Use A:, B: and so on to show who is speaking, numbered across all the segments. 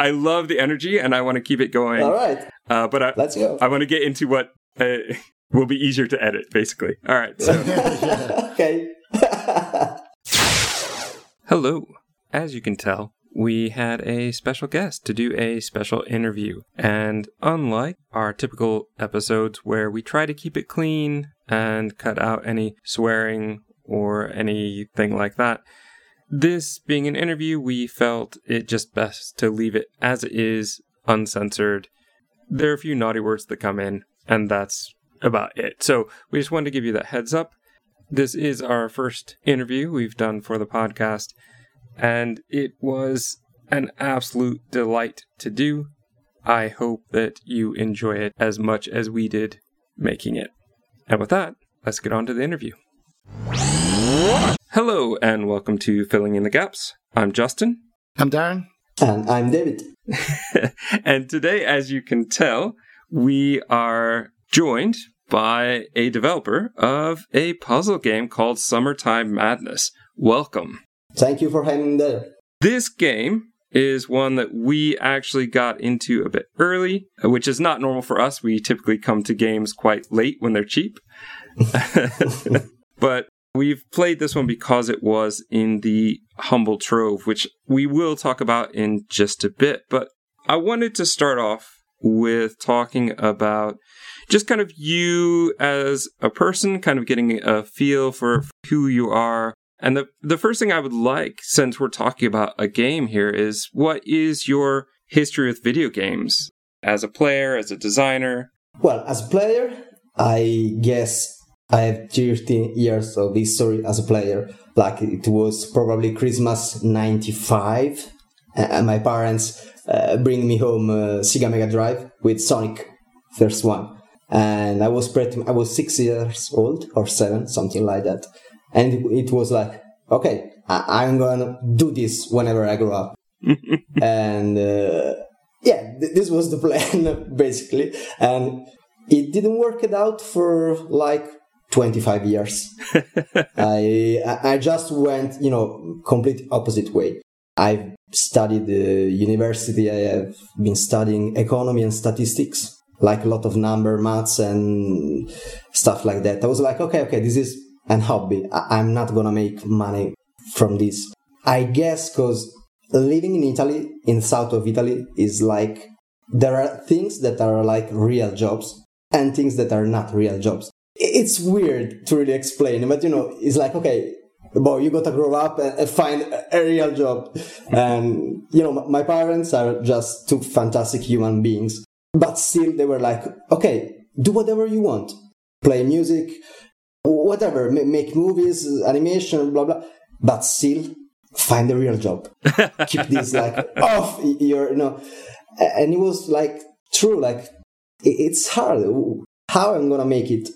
A: I love the energy and I want to keep it going.
B: All right.
A: Uh, but I,
B: Let's go.
A: I want to get into what uh, will be easier to edit, basically. All right. So,
B: okay.
A: hello. As you can tell, we had a special guest to do a special interview. And unlike our typical episodes where we try to keep it clean and cut out any swearing or anything like that, this being an interview, we felt it just best to leave it as it is, uncensored. There are a few naughty words that come in, and that's about it. So we just wanted to give you that heads up. This is our first interview we've done for the podcast, and it was an absolute delight to do. I hope that you enjoy it as much as we did making it. And with that, let's get on to the interview. Hello, and welcome to Filling in the Gaps. I'm Justin.
C: I'm Darren.
B: And I'm David.
A: and today, as you can tell, we are joined by a developer of a puzzle game called Summertime Madness. Welcome.
B: Thank you for having me there.
A: This game is one that we actually got into a bit early, which is not normal for us. We typically come to games quite late when they're cheap. but we've played this one because it was in the Humble Trove, which we will talk about in just a bit. But I wanted to start off with talking about just kind of you as a person, kind of getting a feel for who you are. And the, the first thing I would like, since we're talking about a game here, is what is your history with video games? As a player, as a designer?
B: Well, as a player, I guess I have 13 years of history as a player. Like it was probably Christmas 95 and my parents uh, bring me home uh, Sega Mega Drive with Sonic first one. And I was pretty, I was six years old or seven, something like that. And it, was like, okay, I, am gonna do this whenever I grow up. and uh, yeah, th- this was the plan basically. And it didn't work it out for like 25 years. I I just went, you know, complete opposite way. I've studied the university. I have been studying economy and statistics, like a lot of number, maths, and stuff like that. I was like, okay, okay, this is an hobby. I- I'm not gonna make money from this. I guess because living in Italy, in south of Italy, is like there are things that are like real jobs and things that are not real jobs. It's weird to really explain, but you know, it's like okay, boy, you gotta grow up and find a real job. And you know, my parents are just two fantastic human beings, but still they were like, okay, do whatever you want, play music, whatever, make movies, animation, blah blah, but still find a real job. Keep this like off your, you know. And it was like true, like it's hard. How I'm gonna make it?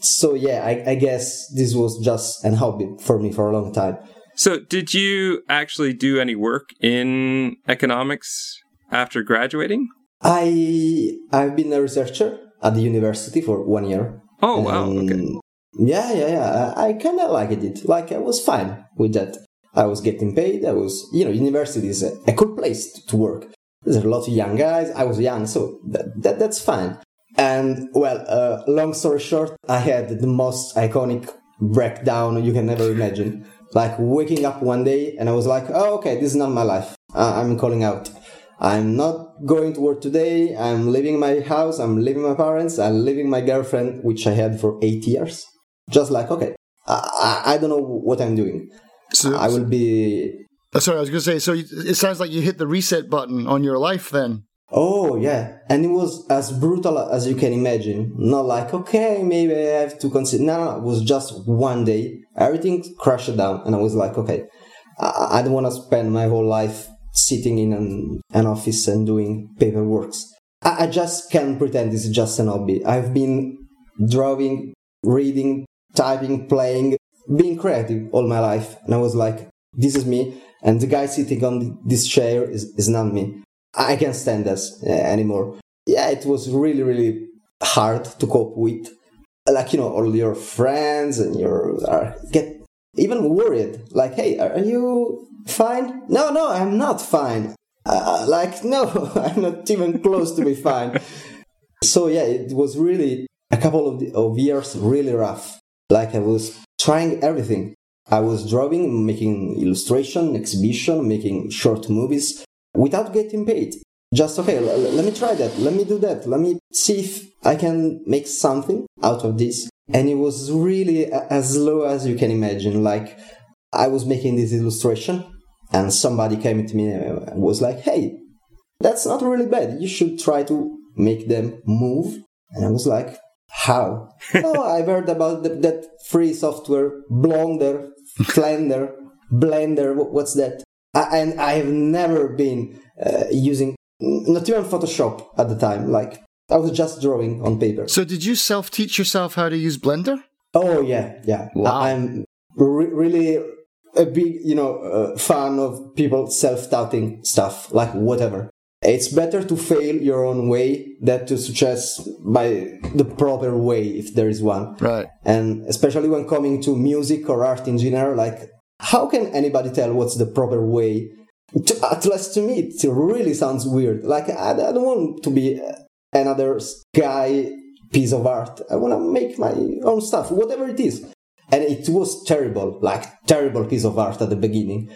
B: So yeah, I, I guess this was just an hobby for me for a long time.
A: So, did you actually do any work in economics after graduating?
B: I I've been a researcher at the university for one year.
A: Oh wow! Okay.
B: Yeah, yeah, yeah. I, I kind of liked it. Like I was fine with that. I was getting paid. I was, you know, university is a, a cool place to work. There's a lot of young guys. I was young, so that, that that's fine. And well, uh, long story short, I had the most iconic breakdown you can ever imagine. Like waking up one day and I was like, oh, okay, this is not my life. Uh, I'm calling out. I'm not going to work today. I'm leaving my house. I'm leaving my parents. I'm leaving my girlfriend, which I had for eight years. Just like, okay, I, I, I don't know what I'm doing.
C: So,
B: I will be.
C: uh, sorry, I was going to say. So it sounds like you hit the reset button on your life then.
B: Oh, yeah. And it was as brutal as you can imagine. Not like, okay, maybe I have to consider. No, no, it was just one day. Everything crashed down. And I was like, okay, I, I don't want to spend my whole life sitting in an, an office and doing paperwork. I, I just can't pretend this is just an hobby. I've been drawing, reading, typing, playing, being creative all my life. And I was like, this is me. And the guy sitting on this chair is, is not me. I can't stand this uh, anymore. Yeah, it was really, really hard to cope with. Like, you know, all your friends and your, are get even worried. Like, hey, are you fine? No, no, I'm not fine. Uh, like, no, I'm not even close to be fine. So yeah, it was really a couple of, of years really rough. Like I was trying everything. I was drawing, making illustration, exhibition, making short movies without getting paid. Just okay, l- let me try that. Let me do that. Let me see if I can make something out of this. And it was really a- as low as you can imagine. Like I was making this illustration and somebody came to me and was like, Hey, that's not really bad. You should try to make them move. And I was like, how? oh, I've heard about the, that free software, Blender, Flender, Blender. wh- What's that? I, and I have never been uh, using, not even Photoshop at the time. Like I was just drawing on paper.
C: So did you self teach yourself how to use Blender?
B: Oh yeah, yeah.
C: Wow.
B: I'm re- really a big, you know, uh, fan of people self-doubting stuff, like whatever. It's better to fail your own way than to success by the proper way, if there is one.
C: Right.
B: And especially when coming to music or art in general, like how can anybody tell what's the proper way? To, at least to me, it really sounds weird. Like I, I don't want to be uh, another guy piece of art. I want to make my own stuff, whatever it is. And it was terrible, like terrible piece of art at the beginning.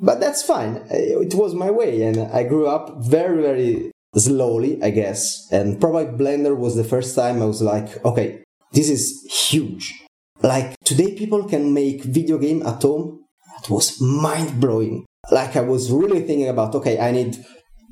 B: But that's fine. It was my way, and I grew up very, very slowly, I guess. And probably Blender was the first time I was like, okay, this is huge. Like today, people can make video game at home. It was mind blowing. Like I was really thinking about, okay, I need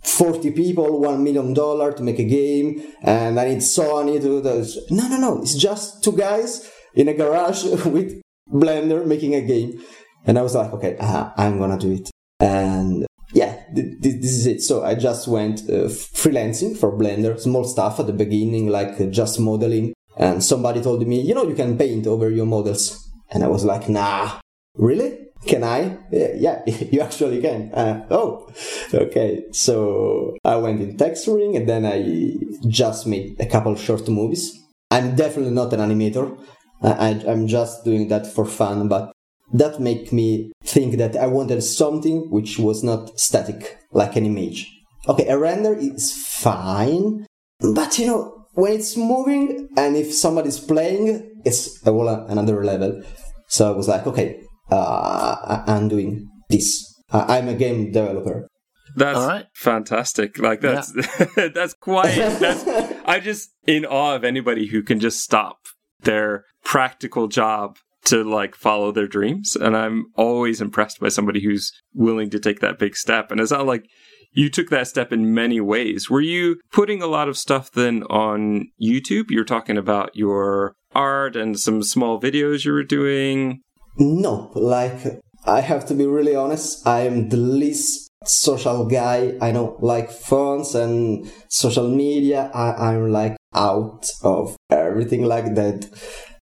B: 40 people, $1 million to make a game, and I need Sony to do this. No, no, no. It's just two guys in a garage with Blender making a game. And I was like, okay, uh, I'm gonna do it. And yeah, th- th- this is it. So I just went uh, freelancing for Blender, small stuff at the beginning, like uh, just modeling. And somebody told me, you know, you can paint over your models. And I was like, nah, really? Can I? Yeah, you actually can. Uh, oh, okay. So I went in texturing and then I just made a couple short movies. I'm definitely not an animator. I, I'm just doing that for fun, but that made me think that I wanted something which was not static, like an image. Okay, a render is fine, but you know, when it's moving and if somebody's playing, it's a whole another level. So I was like, okay, uh, I- I'm doing this. I- I'm a game developer.
A: That's
C: All right.
A: fantastic. Like that's that's quite that's I'm just in awe of anybody who can just stop their practical job to like follow their dreams. And I'm always impressed by somebody who's willing to take that big step. And it's not like you took that step in many ways. Were you putting a lot of stuff then on YouTube? You're talking about your art and some small videos you were doing.
B: No, like I have to be really honest. I'm the least social guy. I don't like phones and social media. I, I'm like out of everything like that.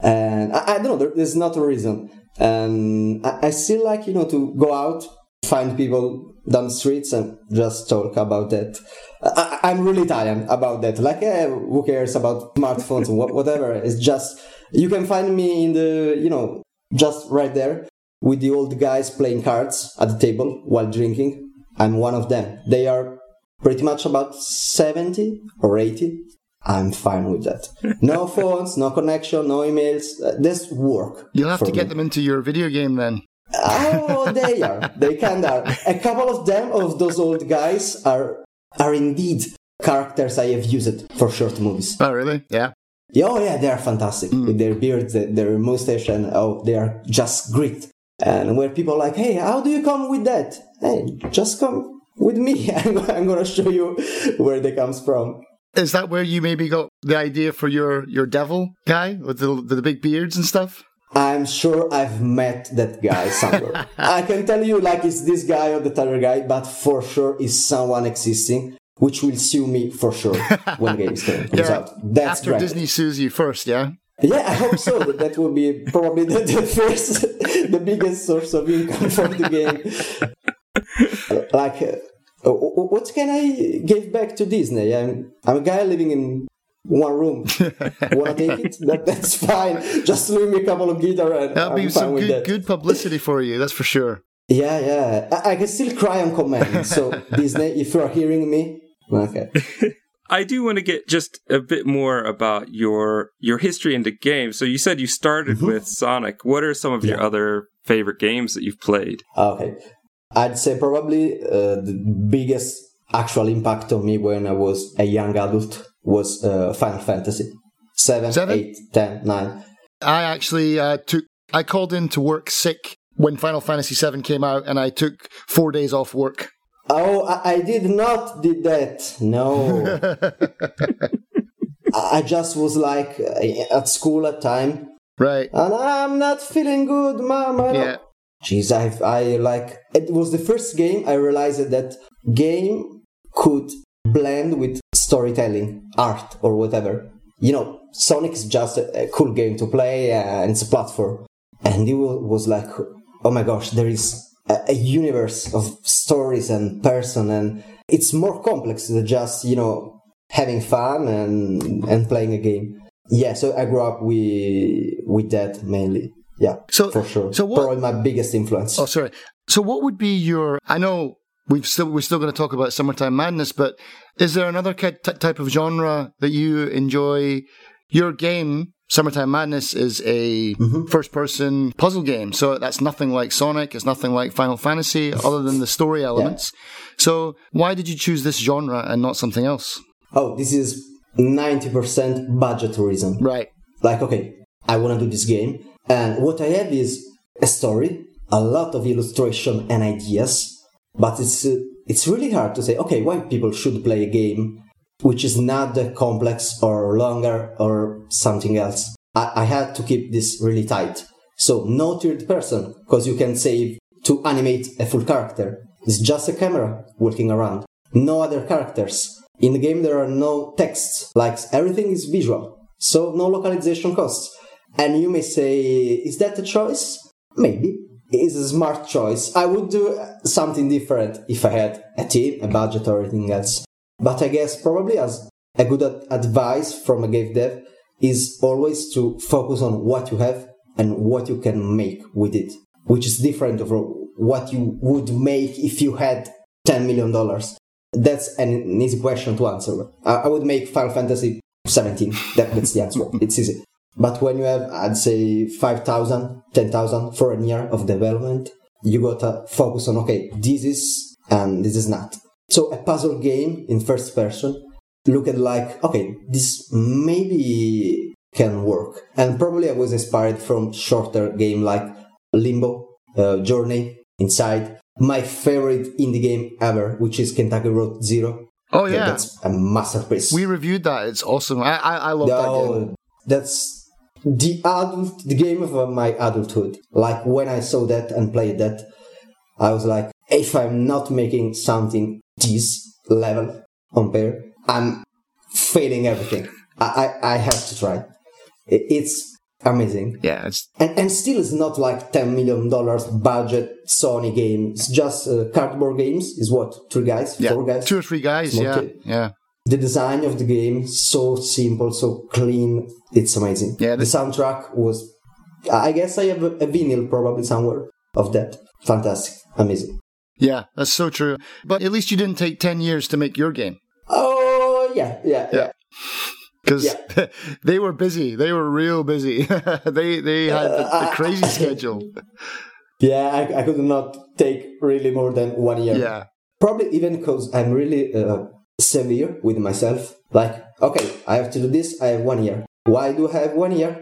B: And I, I don't know. There, there's not a reason. And I, I still like you know to go out, find people down the streets, and just talk about that. I, I'm really tired about that. Like, eh, who cares about smartphones and whatever? It's just you can find me in the you know just right there with the old guys playing cards at the table while drinking. I'm one of them. They are pretty much about 70 or 80. I'm fine with that. No phones, no connection, no emails. Uh, This work.
C: You'll have to get
B: me.
C: them into your video game then.
B: Oh, they are. They kind of are. A couple of them, of those old guys, are are indeed characters I have used for short movies.
C: Oh, really? Yeah.
B: Yeah, Oh yeah, they are fantastic with their beards, their- mustache, and oh, they are just great. And where people are like, hey, how do you come with that? Hey, just come with me. I'm, I'm gonna show you where they comes from.
C: Is that where you maybe got the idea for your your devil guy with the the big beards and stuff?
B: I'm sure I've met that guy somewhere. I can tell you, like, it's this guy or that other guy, but for sure is someone existing which will sue me for sure when games comes
C: Yeah,
B: out. That's
C: After
B: great.
C: Disney sues you first, yeah.
B: Yeah, I hope so. that, that will be probably the, the first, the biggest source of income for the game. like, uh, what can I give back to Disney? I'm, I'm a guy living in one room. Wanna take it? That, that's fine. Just leave me a couple of guitar and
C: That'll
B: I'm
C: be some good good publicity for you, that's for sure.
B: Yeah, yeah. I, I can still cry on command. So Disney, if you are hearing me, okay.
A: I do want to get just a bit more about your your history into games. So you said you started
B: Mhm.
A: with Sonic. What are some of your other favorite games that you've played?
B: Okay. I'd say probably uh, the biggest actual impact on me when I was a young adult was uh, Final Fantasy. 7,
C: Seven?
B: 8, 10, 9.
C: I actually uh, took. I called in to work sick when Final Fantasy 7 came out, and I took four days off work.
B: Oh, I, I did not did that. No. I just was like uh, at school at time
C: right.
B: and I'm not feeling good, mom. I
C: Yeah.
B: Jeez, I, I like it was the first game I realized that game could blend with storytelling, art, or whatever. You know, Sonic is just a, a cool game to play and it's a platform. And it wa- was like, oh my gosh, there is a, a universe of stories and person, and it's more complex than just you know having fun and and playing a game. Yeah, so I grew up with with that mainly. Yeah,
C: So,
B: for sure.
C: so what-
B: Probably my biggest influence.
C: Oh, sorry. So, what would be your? I know we've still we're still going to talk about summertime madness, but is there another type of genre that you enjoy? Your game, Summertime Madness, is a
B: Mhm.
C: first-person puzzle game, so that's nothing like Sonic. It's nothing like Final Fantasy, other than the story elements. So, why did you choose this genre and not something else?
B: Oh, this is ninety percent budget reason.
C: Right.
B: like okay i want to do this game and what i have is a story a lot of illustration and ideas but it's uh, it's really hard to say okay why people should play a game which is not that complex or longer or something else i, I had to keep this really tight so no third person because you can save to animate a full character it's just a camera walking around no other characters in the game there are no texts like everything is visual so no localization costs. And you may say, is that a choice? Maybe. It is a smart choice. I would do something different if I had a team, a budget, or anything else. But I guess probably as a good ad- advice from a game dev is always to focus on what you have and what you can make with it, which is different from what you would make if you had $10 million. That's an easy question to answer. I, I would make Final Fantasy 17. That, that's the answer. It's easy. But when you have, I'd say, 5,000, 10,000 for a year of development, you gotta focus on, okay, this is and this is not. So a puzzle game in first person, look at like, okay, this maybe can work. And probably I was inspired from shorter game like Limbo, uh, Journey, Inside. My favorite indie game ever, which is Kentucky Route Zero.
C: Oh yeah,
B: that's a masterpiece.
C: we reviewed that. It's awesome. I I, I love that game.
B: That's the adult, the game of my adulthood. Like when I saw that and played that, I was like, if I'm not making something this level on pair, I'm failing everything. I, I, I have to try. It- It's amazing.
C: Yeah, it's
B: And, and still it's not like $10 million budget Sony game. It's just uh, cardboard games is what? Three guys?
C: yeah,
B: Four guys?
C: two or three guys. Yeah,
B: kid.
C: yeah.
B: the design of the game so simple so clean it's amazing
C: Yeah,
B: the
C: the-
B: soundtrack was i guess i have a, a vinyl probably somewhere of that fantastic amazing
C: Yeah, that's so true. But at least you didn't take 10 years to make your game
B: oh yeah yeah yeah,
C: because
B: Yeah.
C: they were busy. They were real busy. they they had the, the crazy schedule.
B: yeah I, I could not take really more than one year
C: Yeah.
B: probably even because i'm really uh, severe with myself like okay i have to do this i have one year why do i have one year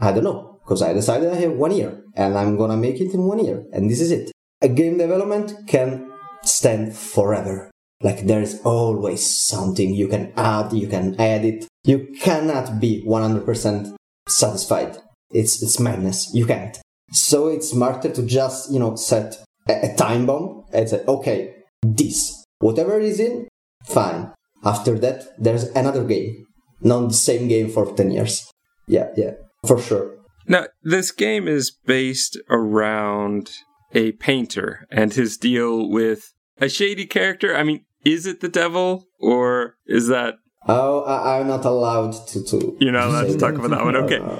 B: i don't know because i decided i have one year and i'm gonna make it in one year and this is it a game development can stand forever. Like there is always something you can add you can edit. You cannot be 100% satisfied. It's it's madness. You can't. So it's smarter to just you know set a, a time bomb and say okay this whatever is in fine. After that there's another game. Not the same game for 10 years. Yeah yeah for sure.
A: Now, this game is based around a painter and his deal with a shady character. I mean, is it the devil or is that
B: oh I, i'm not allowed to to
A: You're not allowed to talk about that one, okay.
B: Uh,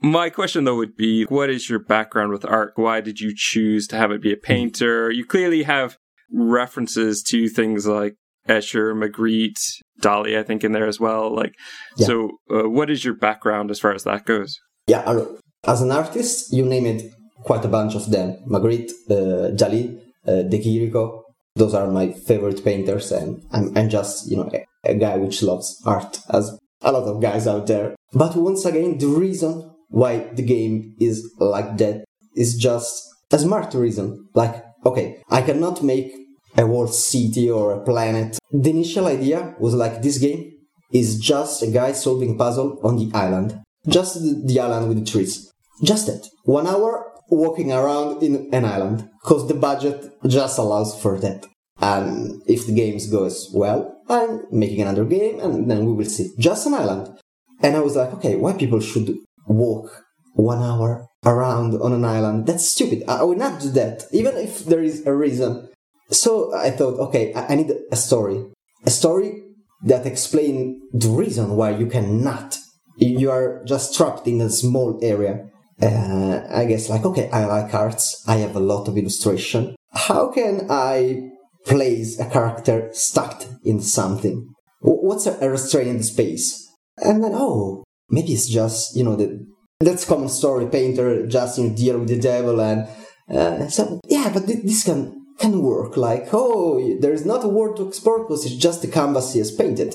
A: My question though would be what is your background with art? Why did you choose to have it be a painter? You clearly have references to things like Escher, Magritte, Dali, I think, in there as well. Like, yeah. so uh, what is your background as far as that goes?
B: Yeah, as an artist, you name it, quite a bunch of them. Magritte, uh, Dali, uh, De Chirico. Those are my favorite painters, and I'm, I'm just, you know, a, a guy which loves art, as a lot of guys out there. But once again, the reason why the game is like that is just a smart reason. Like, okay, I cannot make a whole city or a planet. The initial idea was like this game is just a guy solving puzzle on the island. Just the island with the trees. Just that. One hour walking around in an island. Cause the budget just allows for that. And if the game goes well, I'm making another game and then we will see. Just an island. And I was like, okay, why people should walk one hour around on an island? That's stupid. I will not do that. Even if there is a reason so I thought, okay, I need a story. A story that explain the reason why you cannot. You are just trapped in a small area. Uh, I guess like, okay, I like arts. I have a lot of illustration. How can I place a character stuck in something? What's a restrained space? And then, oh, maybe it's just, you know, the, that's common story painter just in deal with the devil and uh, so yeah but this can can work like, oh, there's not a world to because it's just the canvas he has painted.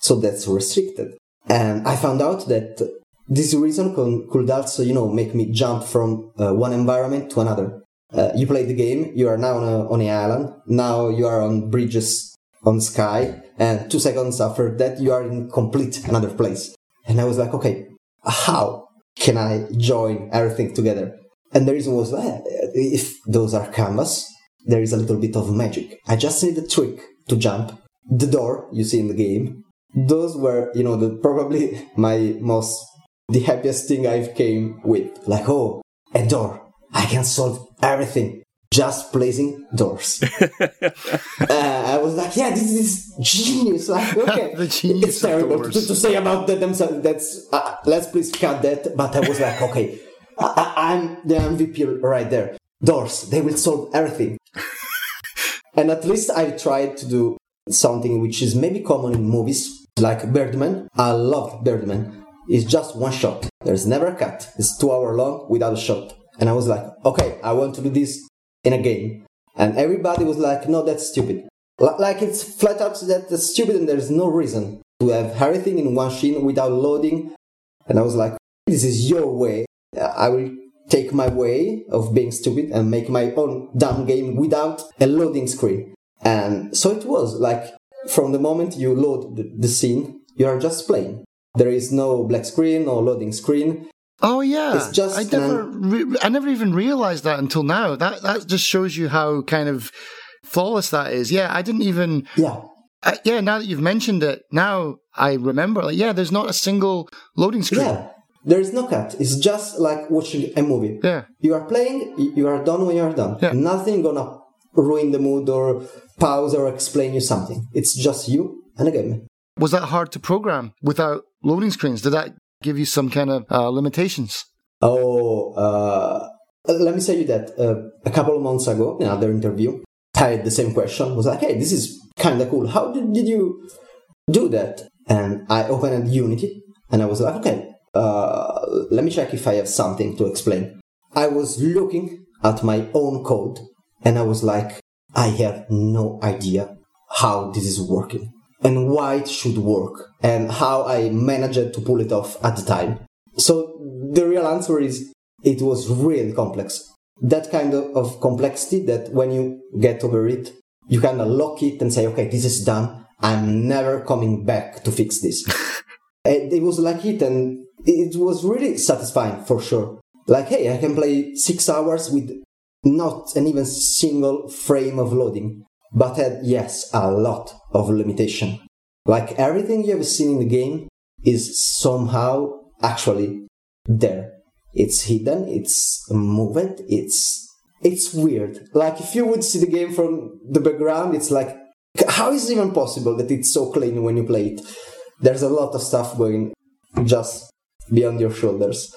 B: So that's restricted. And I found out that this reason could also, you know, make me jump from uh, one environment to another. Uh, you play the game, you are now on, a, on an island, now you are on bridges on sky, and two seconds after that, you are in complete another place. And I was like, okay, how can I join everything together? And the reason was, uh, if those are canvas, there is a little bit of magic. I just need a trick to jump. The door you see in the game. Those were, you know, the, probably my most, the happiest thing I've came with. Like, oh, a door. I can solve everything just placing doors. uh, I was like, yeah, this is genius. Like, okay,
C: the genius
B: it's terrible to, to, say about that themselves. That's uh, let's please cut that. But I was like, okay, I, am the MVP right there. Doors, they will solve everything. and at least I tried to do something which is maybe common in movies, like Birdman. I love Birdman. It's just one shot. There's never a cut. It's two hour long without a shot. And I was like, okay, I want to do this in a game. And everybody was like, no, that's stupid. Like it's flat out that stupid and there's no reason to have everything in one scene without loading. And I was like, this is your way. I will take my way of being stupid and make my own dumb game without a loading screen. And so it was like from the moment you load the, the scene, you are just playing. There is no black screen or loading screen.
C: Oh yeah, it's just I never, re- I never even realized that until now. That that just shows you how kind of flawless that is. Yeah, I didn't even.
B: Yeah.
C: Uh, yeah, now that you've mentioned it, now I remember. Like, yeah, there's not a single loading screen.
B: Yeah, there is no cut. It's just like watching a movie.
C: Yeah.
B: You are playing, you are done when you are done. Yeah. Nothing gonna ruin the mood or pause or explain you something. It's just you and a game.
C: Was that hard to program without loading screens? Did that give you some kind of uh, limitations?
B: Oh, uh, let me tell you that uh, a couple of months ago, in another interview, I had the same question. Was like, hey, this is kind of cool. How did, did you do that? And I opened Unity, and I was like, okay, uh, let me check if I have something to explain. I was looking at my own code and I was like, I have no idea how this is working and why it should work and how I managed to pull it off at the time. So the real answer is it was really complex. That kind of, of complexity that when you get over it, you kind of lock it and say, okay, this is done. I'm never coming back to fix this. it was like it and it was really satisfying for sure. Like, hey, I can play six hours with not an even single frame of loading, but had, yes, a lot of limitation. Like everything you have seen in the game is somehow actually there. It's hidden, it's moved, it's it's weird. Like if you would see the game from the background, it's like how is it even possible that it's so clean when you play it? There's a lot of stuff going just beyond your shoulders.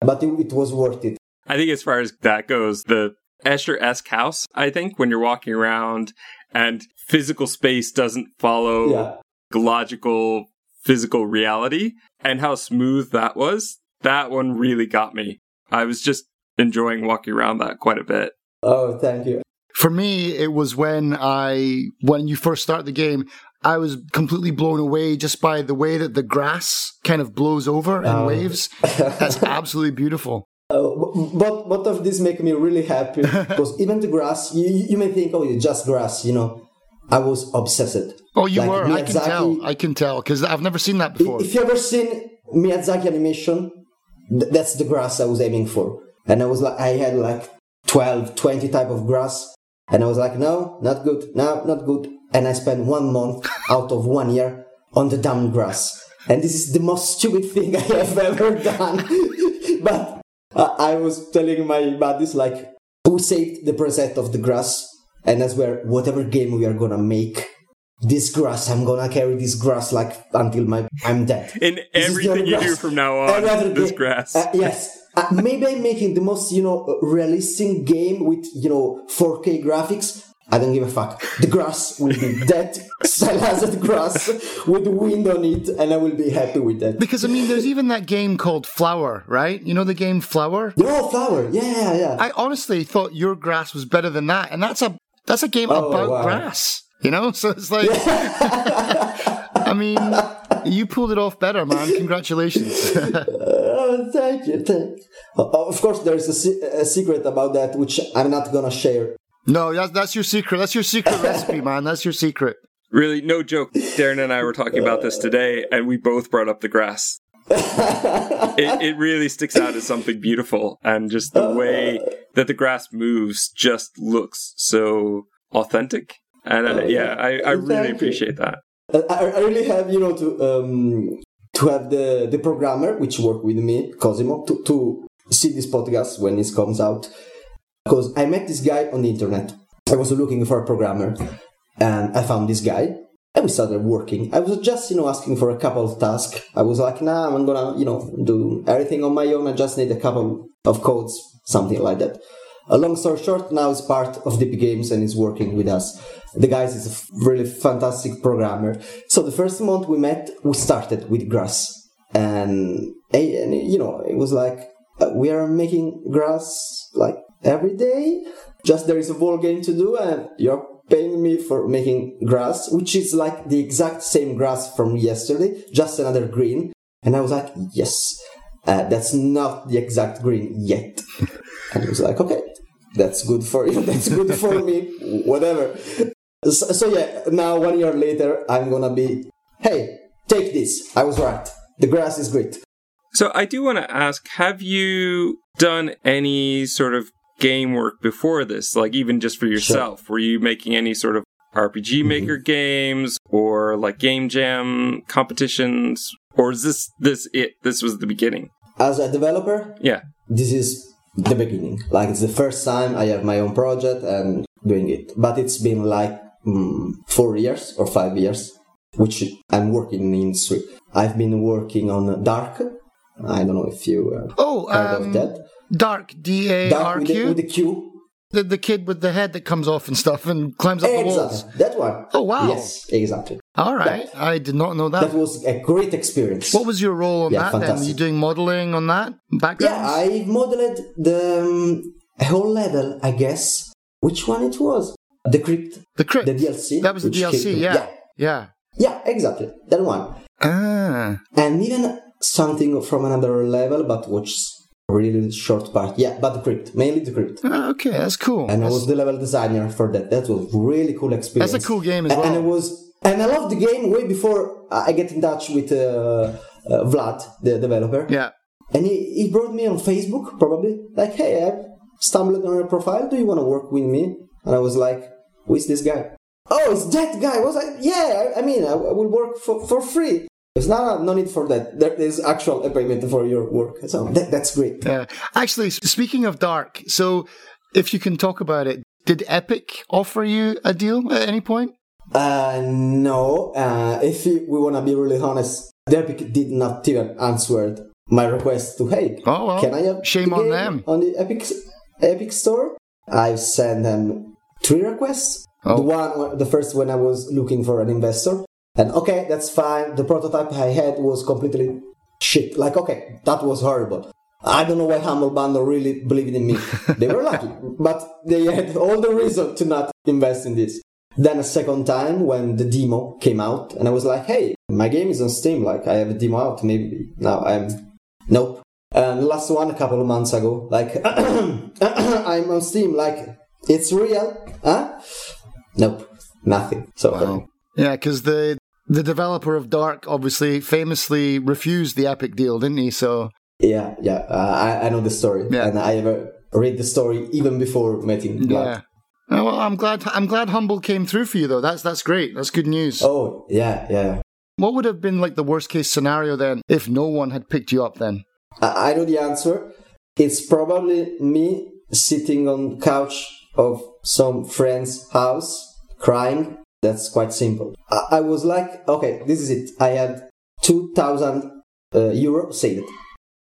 B: but it, it was worth it.
A: I think as far as that goes, the Escher esque house, I think, when you're walking around and physical space doesn't follow
B: Yeah.
A: logical physical reality and how smooth that was, that one really got me. I was just enjoying walking around that quite a bit.
B: Oh, thank you.
C: For me, it was when I when you first start the game, I was completely blown away just by the way that the grass kind of blows over and
B: Oh.
C: waves. That's absolutely beautiful.
B: Uh, but both of this make me really happy because even the grass, you, you may think, oh, it's just grass, you know. I was obsessed.
C: Oh, you
B: Like
C: were. I can tell. I can tell because I've never seen that before.
B: If you ever seen Miyazaki animation, th- that's the grass I was aiming for. And I was like, I had like 12, 20 type of grass. And I was like, no, not good. No, not good. And I spent one month out of one year on the damn grass. And this is the most stupid thing I have ever done. but uh, I was telling my buddies, like, who saved the preset of the grass? And I swear, whatever game we are gonna make, this grass, I'm gonna carry this grass like until my I'm dead.
A: In
B: This is the
A: everything you do
B: grass.
A: from now on,
B: other
A: this
B: game-
A: grass.
B: Uh, yes. Uh, maybe I'm making the most, you know, realistic game with, you know, 4K graphics. I don't give a fuck. The grass will be dead, silenced grass with wind on it, and I will be happy with that.
C: because I mean, there's even that game called Flower, right? You know the game Flower.
B: Oh, flower. Yeah, yeah.
C: I honestly thought your grass was better than that, and that's a that's a game
B: Oh,
C: about
B: wow.
C: grass. You know, so it's like, I mean, you pulled it off better, man. Congratulations.
B: Oh, thank you. Of course, there's a, se- a secret about that, which I'm not gonna share.
C: No, that's that's your secret. That's your secret recipe, man. That's your secret.
A: Really, no joke. Darren and I were talking about this today, and we both brought up the grass. it, it really sticks out as something beautiful, and just the way that the grass moves just looks so authentic. And uh, yeah, I, I really appreciate that.
B: I, I really have, you know, to um, to have the the programmer which work with me, Cosimo, to to see this podcast when it comes out. Because I met this guy on the internet. I was looking for a programmer, and I found this guy, and we started working. I was just, you know, asking for a couple of tasks. I was like, nah, I'm gonna, you know, do everything on my own. I just need a couple of codes, something like that. A long story short, now he's part of DP Games and is working with us. The guy is a really fantastic programmer. So the first month we met, we started with grass, and, and you know, it was like uh, we are making grass like every day. Just there is a ball game to do, and you're paying me for making grass, which is like the exact same grass from yesterday, just another green. And I was like, yes, uh, that's not the exact green yet. and he was like, okay, that's good for you. That's good for me. Whatever. So, so yeah, now one year later, I'm gonna be, hey, take this. I was right. The grass is great.
A: So I do want to ask: Have you done any sort of game work before this? Like even just for yourself? Were you making any sort of RPG Maker games or like game jam competitions? Or is this this it? This was the beginning.
B: As a developer,
A: Yeah.
B: this is the beginning. Like it's the first time I have my own project and doing it. But it's been like mm, four years or five years, which I'm working in the industry. I've been working on DARQ. I don't know if you uh,
C: Oh,
B: heard
C: um,
B: of that.
C: DARQ D A R
B: Q? With the, Q.
C: the The, kid with the head that comes off and stuff and climbs up the walls.
B: Exactly. That one.
C: Oh, wow.
B: Yes, exactly.
C: All right, I did not know
B: That
C: that.
B: was a great experience.
C: What was your role on
B: Yeah,
C: that then? Were you
B: fantastic.
C: doing modeling on that? Backgrounds?
B: Yeah, I modeled the um, whole level, I guess. Which one it was? The Crypt,
C: the crypt.
B: the DLC.
C: that was the DLC. Yeah.
B: yeah,
C: yeah.
B: yeah, exactly, that one.
C: Ah.
B: And even something from another level, but which really short part. Yeah, but the Crypt, mainly the Crypt.
C: Ah, okay, that's cool.
B: And I was the level designer for that. That was really cool experience.
C: That's a cool game as
B: and, and
C: well.
B: it was, and I loved the game way before I get in touch with uh, uh, Vlad, the developer.
C: yeah.
B: And he, he brought me on Facebook, probably, like, hey, I stumbled on your profile. Do you want to work with me? And I was like, who is this guy? Oh, it's that guy. I was like, yeah, I, I mean, I, I will work for, for free. There's not no need for that. There is actual payment for your work. So that, that's great.
C: Yeah. Actually, speaking of DARQ, so if you can talk about it, did Epic offer you a deal at any point?
B: Uh, no, uh, if we want to be really honest, Epic did not even answer my request to hey,
C: Oh, well,
B: can I have
C: shame on them.
B: on the Epic Epic Store? I've sent them three requests.
C: Oh.
B: The one, the first when I was looking for an investor, and okay, that's fine. The prototype I had was completely shit. Like okay, that was horrible. I don't know why Humble Bundle really believed in me. they were lucky, but they had all the reason to not invest in this. Then a second time when the demo came out, and I was like, hey, my game is on Steam. Like I have a demo out. Maybe now I'm Nope. And the last one a couple of months ago, like I'm on Steam, like it's real, huh? Nope, nothing. So
C: Wow. Yeah, because the the developer of DARQ obviously famously refused the Epic deal, didn't he? So
B: yeah, yeah, uh, I, I know the story,
C: Yeah.
B: and I ever read the story even before meeting. Vlad.
C: yeah. Oh, well, I'm glad. I'm glad Humble came through for you, though. That's that's great. That's good news.
B: Oh yeah, yeah.
C: What would have been like the worst case scenario then if no one had picked you up then?
B: I, I know the answer. It's probably me sitting on couch of some friend's house crying. That's quite simple. I, I was like, okay, this is it. I had two thousand uh, euro saved,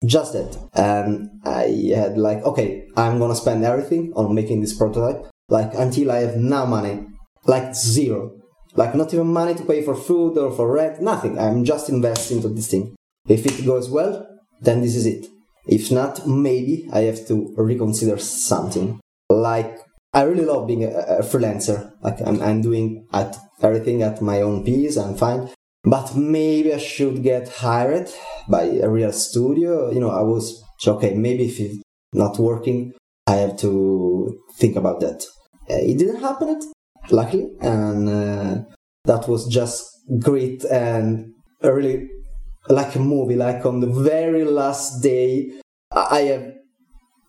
B: just that, and I had like, okay, I'm gonna spend everything on making this prototype, like until I have no money, like zero, like not even money to pay for food or for rent, nothing. I'm just investing into this thing. If it goes well, then this is it. If not, maybe I have to reconsider something. Like, I really love being a, a freelancer. Like, I'm, I'm doing at everything at my own pace, I'm fine. But maybe I should get hired by a real studio. You know, I was okay. Maybe if it's not working, I have to think about that. Uh, it didn't happen, luckily, and uh, that was just great and really like a movie. Like on the very last day, I I have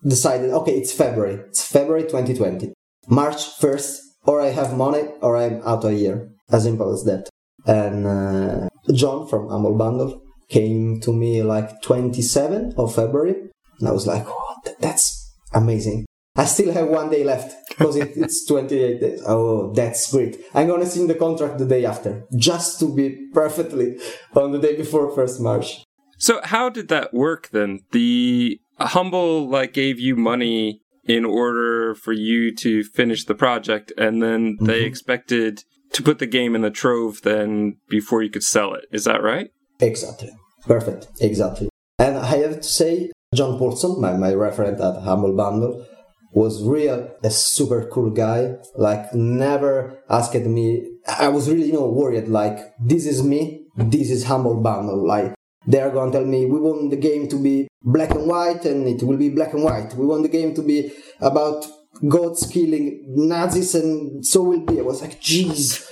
B: decided. Okay, it's February. It's February 2020. March 1st, or I have money, or I'm out of here. As simple as that and uh, John from Humble Bundle came to me like 27 of February, and I was like, oh, th- that's amazing. I still have one day left because it, it's 28 days. Oh, that's great. I'm gonna sign the contract the day after, just to be perfectly on the day before first March.
A: So how did that work then? The humble like gave you money in order for you to finish the project and then they
B: Mhm.
A: expected to put the game in the trove then before you could sell it. Is that right?
B: Exactly. Perfect. Exactly. And I have to say, John Paulson, my, my referent at Humble Bundle, was real a super cool guy. Like never asked me. I was really, you know, worried. Like this is me. This is Humble Bundle. Like they're gonna tell me we want the game to be black and white, and it will be black and white. We want the game to be about gods killing Nazis, and so will be. I was like, jeez.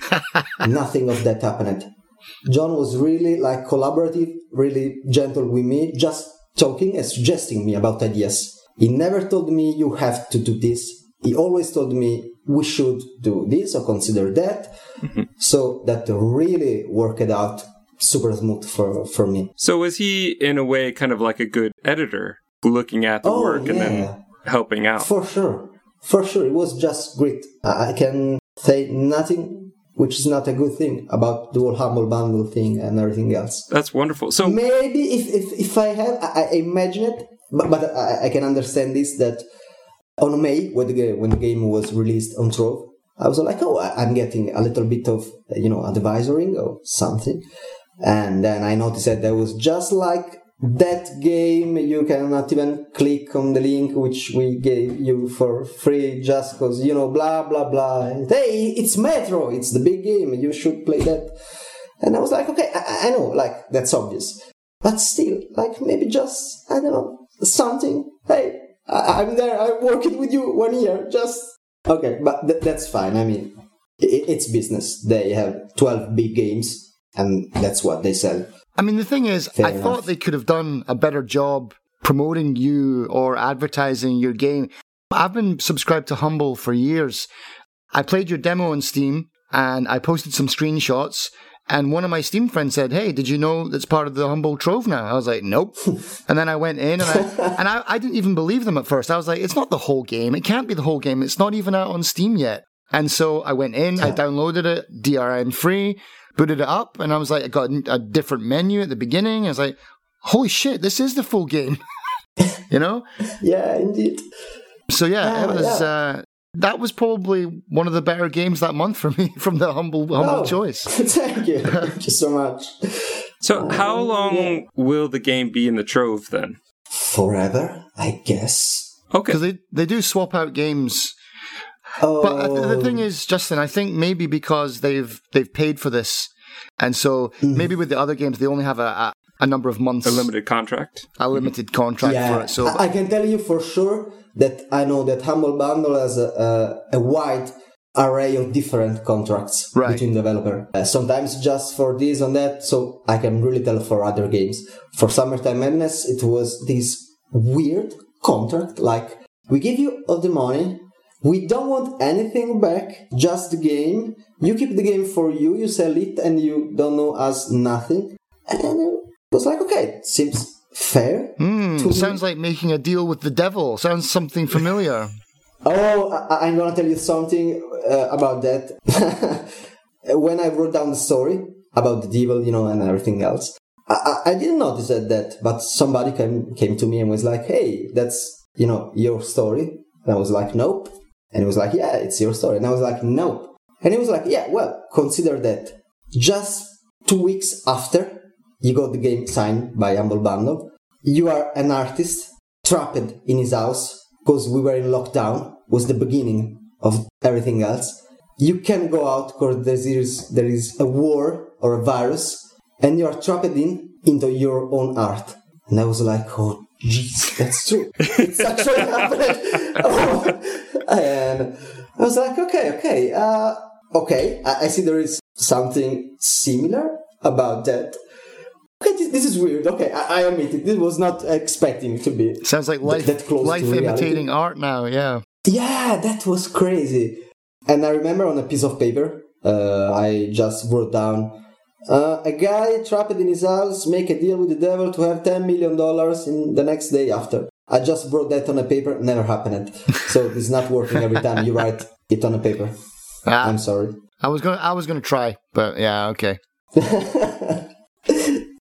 B: Nothing of that happened. John was really like collaborative, really gentle with me, just talking and suggesting me about ideas. He never told me you have to do this. He always told me we should do this or consider that. Mm-hmm. So that really worked out super smooth for, for me.
A: So was he in a way kind of like a good editor looking at the
B: Oh,
A: work and then helping out?
B: For sure. For sure. It was just great. I can say nothing which is not a good thing about the whole humble bundle thing and everything else.
A: That's wonderful. So
B: maybe if, if, if I have, I, I imagine it, but, but I, I can understand this that on May when the game, when the game was released on Trove, I was like, oh, I'm getting a little bit of you know advisoring or something, and then I noticed that there was just like that game you cannot even click on the link which we gave you for free just because you know blah blah blah. Hey it's metro it's the big game you should play that. And i was like okay i, I know like that's obvious. But still like maybe just i don't know something. Hey I, i'm there i'm working with you one year just okay but th- that's fine. I mean i it's business. They have 12 big games and that's what they sell
C: I mean, the thing is,
B: Fair
C: I
B: enough.
C: thought they could have done a better job promoting you or advertising your game. I've been subscribed to Humble for years. I played your demo on Steam and I posted some screenshots. And one of my Steam friends said, Hey, did you know that's part of the Humble Trove now? I was like, Nope. and then I went in and, I, and I, I didn't even believe them at first. I was like, It's not the whole game. It can't be the whole game. It's not even out on Steam yet. And so I went in, I downloaded it, DRM free, booted it up, and I was like, I got a different menu at the beginning. I was like, holy shit, this is the full game. you know?
B: Yeah, indeed.
C: So yeah, it
B: Ah,
C: was.
B: yeah.
C: Uh, that was probably one of the better games that month for me from the humble humble
B: Oh,
C: choice.
B: Thank you. Thank you so much.
A: So, how
B: Um,
A: long
B: yeah.
A: will the game be in the trove then?
B: Forever, I guess.
A: Okay.
C: Because they, they do swap out games.
B: Oh,
C: But the thing is, Justin, I think maybe because they've they've paid for this, and so
B: Mm.
C: maybe with the other games they only have a, a, a number of months,
A: A limited contract.
C: a limited contract
B: yeah,
C: for it. So
B: I, I can tell you for sure that I know that Humble Bundle has a, a, a wide array of different contracts
C: Right.
B: between developer. Uh, sometimes just for this and that, so I can really tell for other games. For Summertime Madness, it was this weird contract, like we give you all the money, we don't want anything back, just the game. You keep the game for you, you sell it, and you don't know us nothing. And it was like, okay, seems fair.
C: Hmm,
B: to me.
C: sounds like making a deal with the devil. Sounds something familiar.
B: Oh, I, I'm gonna tell you something uh, about that. when I wrote down the story about the devil, you know, and everything else, I, I, I didn't notice that, that, but somebody came came to me and was like, "Hey, that's you know your story." And I was like, "Nope," and he was like, "Yeah, it's your story," and I was like, "Nope," and he was like, "Yeah, well, consider that just two weeks after you got the game signed by Humble Bundle, you are an artist trapped in his house because we were in lockdown was the beginning of everything else. You can go out because there is there is a war or a virus and you are trapped in into your own art. And i was like oh jeez that's true. It's actually happening. Oh. And i was like okay okay uh, okay I, I see there is something similar about that okay this, this is weird okay I, I admit it this was not expecting to be
C: Sounds like life
B: that close
C: life imitating art now. Yeah.
B: yeah, that was crazy. And I remember on a piece of paper, uh, I just wrote down uh, a guy trapped in his house make a deal with the devil to have ten million dollars in the next day after. I just wrote that on a paper, never happened. so it's not working every time you write it on a paper.
C: Ah,
B: I'm sorry.
C: I was gonna I was gonna try, but yeah, okay.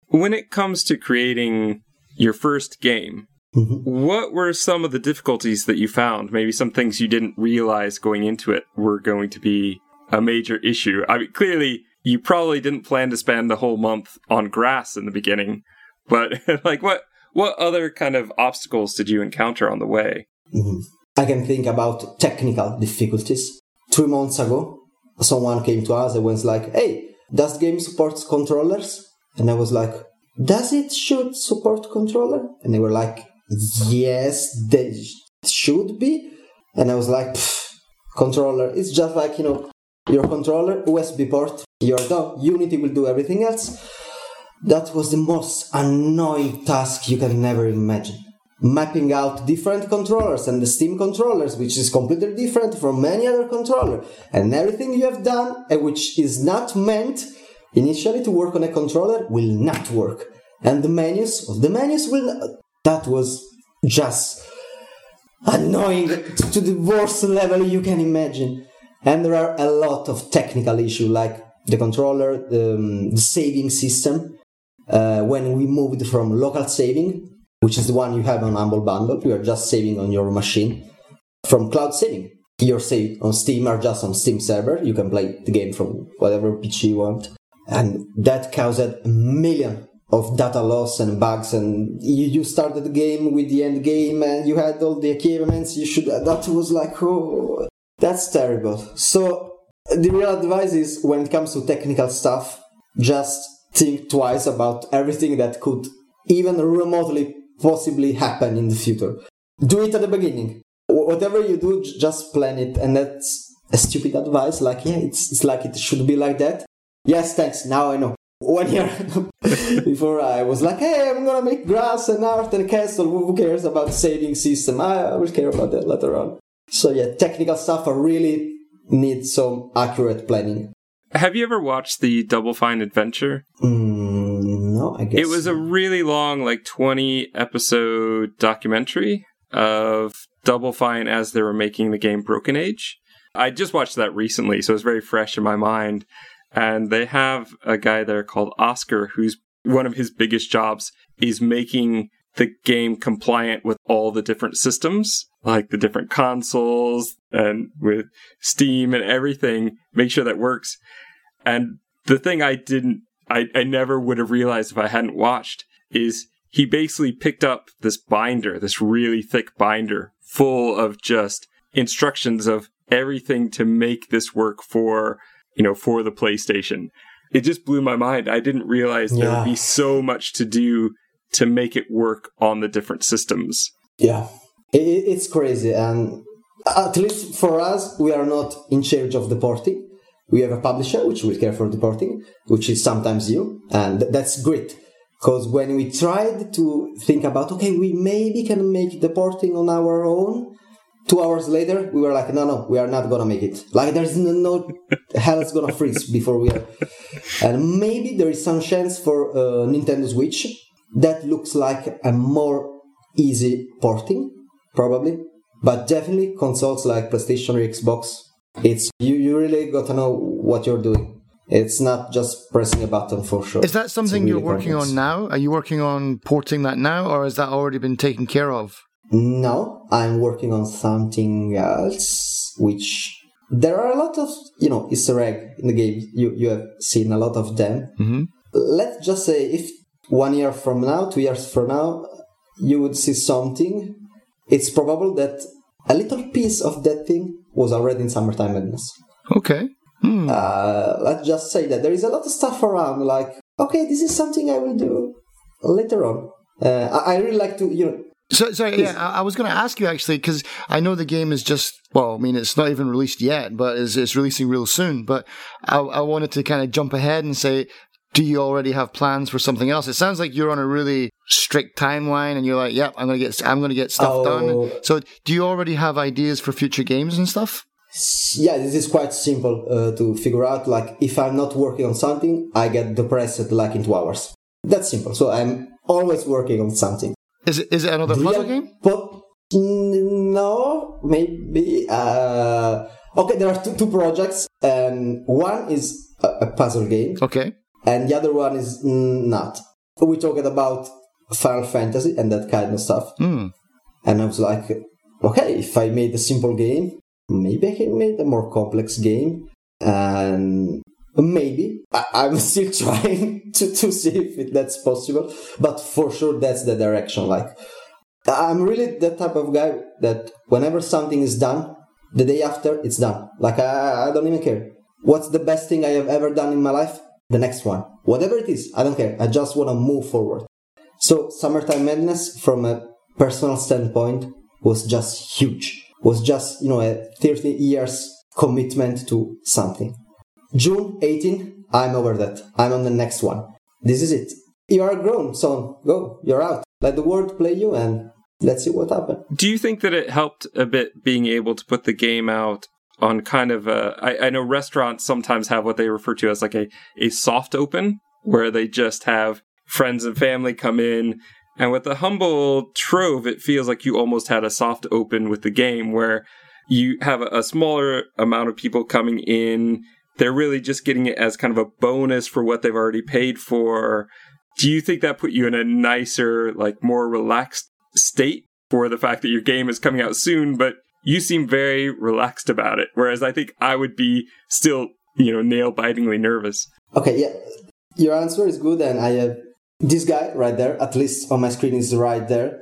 A: When it comes to creating your first game,
B: Mhm.
A: what were some of the difficulties that you found? Maybe some things you didn't realize going into it were going to be a major issue. I mean, clearly, you probably didn't plan to spend a whole month on grass in the beginning, but like, what what other kind of obstacles did you encounter on the way?
B: Mhm. I can think about technical difficulties. Three months ago, someone came to us and was like, "Hey, does game support controllers?" And I was like, "Does it should support controller?" And they were like, "Yes, they should be." And I was like, "Controller, it's just like you know, your controller USB port. You're done. Unity will do everything else." That was the most annoying task you can never imagine mapping out different controllers and the Steam controllers, which is completely different from any other controller, and everything you have done, and which is not meant initially to work on a controller, will not work. And the menus of the menus will. Not, that was just annoying to the worst level you can imagine. And there are a lot of technical issues like the controller, um, the saving system. Uh, when we moved from local saving which is the one you have on Humble Bundle. You are just saving on your machine from cloud saving. You're saved on Steam or just on Steam server. You can play the game from whatever PC you want. And that caused a million of data loss and bugs. And you, you started the game with the end game and you had all the achievements. You should, that was like, oh, that's terrible. So the real advice is when it comes to technical stuff, just think twice about everything that could even remotely possibly happen in the future. Do it at the beginning. Whatever you do, just plan it. And that's a stupid advice. Like, yeah, it's, it's like it should be like that. Yes, thanks. Now I know. One year before I was like, hey, I'm gonna make grass and art and castle. Who cares about saving system? I, I will care about that later on. So yeah, technical stuff I really need some accurate planning.
A: Have you ever watched the Double Fine Adventure?
B: Mm, no, I guess.
A: It was a really long, like 20 episode documentary of Double Fine as they were making the game Broken Age. I just watched that recently, so it's very fresh in my mind. And they have a guy there called Oscar who's one of his biggest jobs is making the game compliant with all the different systems, like the different consoles and with Steam and everything, make sure that works. And the thing I didn't, I, I never would have realized if I hadn't watched is he basically picked up this binder, this really thick binder full of just instructions of everything to make this work for, you know, for the PlayStation. It just blew my mind. I didn't realize yeah. there would be so much to do to make it work on the different systems.
B: Yeah, it's crazy. And at least for us, we are not in charge of the porting. We have a publisher which will care for the porting, which is sometimes you. And that's great. Because when we tried to think about, okay, we maybe can make the porting on our own, two hours later, we were like, no, no, we are not gonna make it. Like, there's no, no hell is gonna freeze before we are. And maybe there is some chance for uh, Nintendo Switch that looks like a more easy porting, probably. But definitely consoles like PlayStation or Xbox, it's you, you really got to know what you're doing. It's not just pressing a button for sure.
C: Is that something really you're working on now? Are you working on porting that now, or has that already been taken care of?
B: No, I'm working on something else, which there are a lot of you know Easter egg in the game. You you have seen a lot of them. Mm-hmm. Let's just say if one year from now, two years from now, you would see something, it's probable that a little piece of that thing was already in Summertime Madness.
C: Okay. Hmm.
B: Uh, let's just say that there is a lot of stuff around, like, okay, this is something I will do later on. Uh, I, I really like to, you know,
C: so, sorry, yeah, I, was going to ask you actually because I know the game is just well, I mean, it's not even released yet, but it's, it's releasing real soon. But I, I wanted to kind of jump ahead and say, do you already have plans for something else? It sounds like you're on a really strict timeline, and you're like, "Yep, I'm gonna get, I'm gonna get stuff oh. done." So, do you already have ideas for future games and stuff?
B: Yeah, this is quite simple uh, to figure out. Like, if I'm not working on something, I get depressed like in two hours. That's simple. So I'm always working on something.
C: Is it is it another puzzle game?
B: But no, maybe. Uh, okay, there are two, two projects, and one is a, a puzzle game.
C: Okay
B: and the other one is not. We talked about Final Fantasy and that kind of stuff. Mm. And I was like, okay, if I made a simple game, maybe I can make a more complex game. And maybe I- am still trying to, to see if that's possible. But for sure, that's the direction. Like, I'm really the type of guy that whenever something is done, the day after it's done. Like, I, I don't even care. What's the best thing I have ever done in my life? The next one. Whatever it is, I don't care. I just want to move forward. So Summertime Madness, from a personal standpoint, was just huge. Was just, you know, a 30 years commitment to something. June 18, I'm over that. I'm on the next one. This is it. You are grown, son. Go. You're out. Let the world play you and let's see what happens.
A: Do you think that it helped a bit being able to put the game out on kind of a, I, I know restaurants sometimes have what they refer to as like a, a soft open where they just have friends and family come in. And with the humble trove, it feels like you almost had a soft open with the game where you have a, a smaller amount of people coming in. They're really just getting it as kind of a bonus for what they've already paid for. Do you think that put you in a nicer, like more relaxed state for the fact that your game is coming out soon, but you seem very relaxed about it, whereas I think I would be still, you know, nail bitingly nervous.
B: Okay, yeah, your answer is good, and I have this guy right there, at least on my screen, is right there.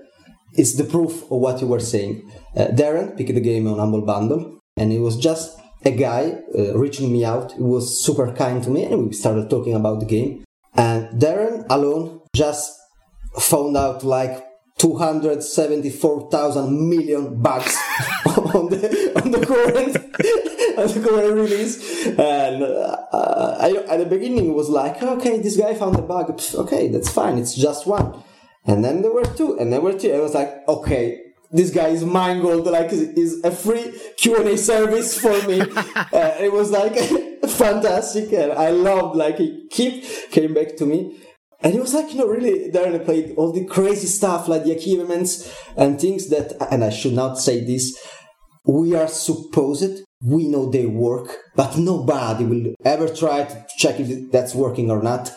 B: It's the proof of what you were saying. Uh, Darren picked the game on Humble Bundle, and it was just a guy uh, reaching me out. He was super kind to me, and we started talking about the game. And Darren alone just found out like 274,000 million bucks on the on the current on the current release. And uh, I, at the beginning it was like okay this guy found a bug. Okay that's fine. It's just one. And then there were two and there were two I was like okay this guy is mind gold like is a free Q&A service for me. Uh, it was like fantastic. And I loved like he keep came back to me and it was like, you know, really there I played all the crazy stuff, like the achievements and things that, and I should not say this, we are supposed, we know they work, but nobody will ever try to check if that's working or not.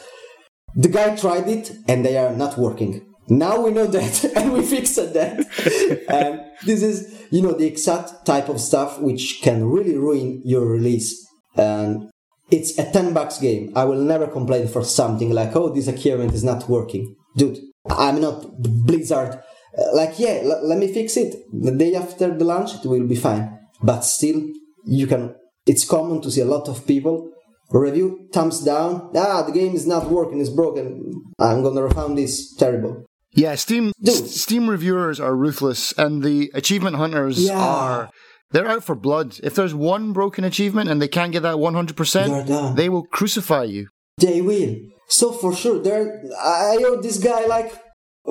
B: The guy tried it and they are not working. Now we know that and we fixed that. and this is, you know, the exact type of stuff which can really ruin your release. And it's a 10 bucks game. I will never complain for something like, oh, this achievement is not working. Dude, I'm not Blizzard. Uh, like, yeah, l- let me fix it. The day after the launch, it will be fine. But still, you can, it's common to see a lot of people review thumbs down. Ah, the game is not working, it's broken. I'm gonna refund this. Terrible.
C: Yeah, Steam
B: Dude.
C: Steam reviewers are ruthless, and the achievement hunters
B: Yeah.
C: are they're out for blood. If there's one broken achievement and they can't get that 100%, they will crucify you.
B: They will. So for sure, there. I owe this guy like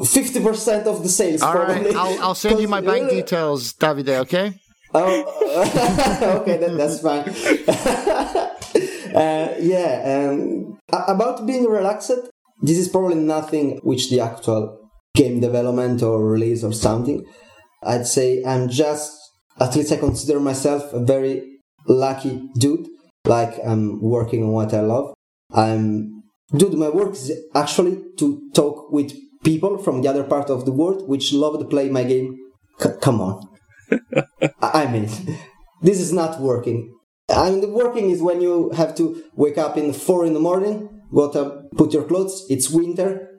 B: fifty percent of the sales.
C: All right. I'll, I'll send you my bank
B: Because-
C: details, Davide, okay?
B: Oh, okay, that, that's fine. uh, yeah, um, about being relaxed, this is probably nothing which the actual game development or release or something. I'd say I'm just, at least I consider myself a very lucky dude. Like I'm working on what I love. I'm, dude, my work is actually to talk with people from the other part of the world which love to play my game. C- come on. I mean, this is not working. I mean, the working is when you have to wake up in four in the morning, go to put your clothes. It's winter.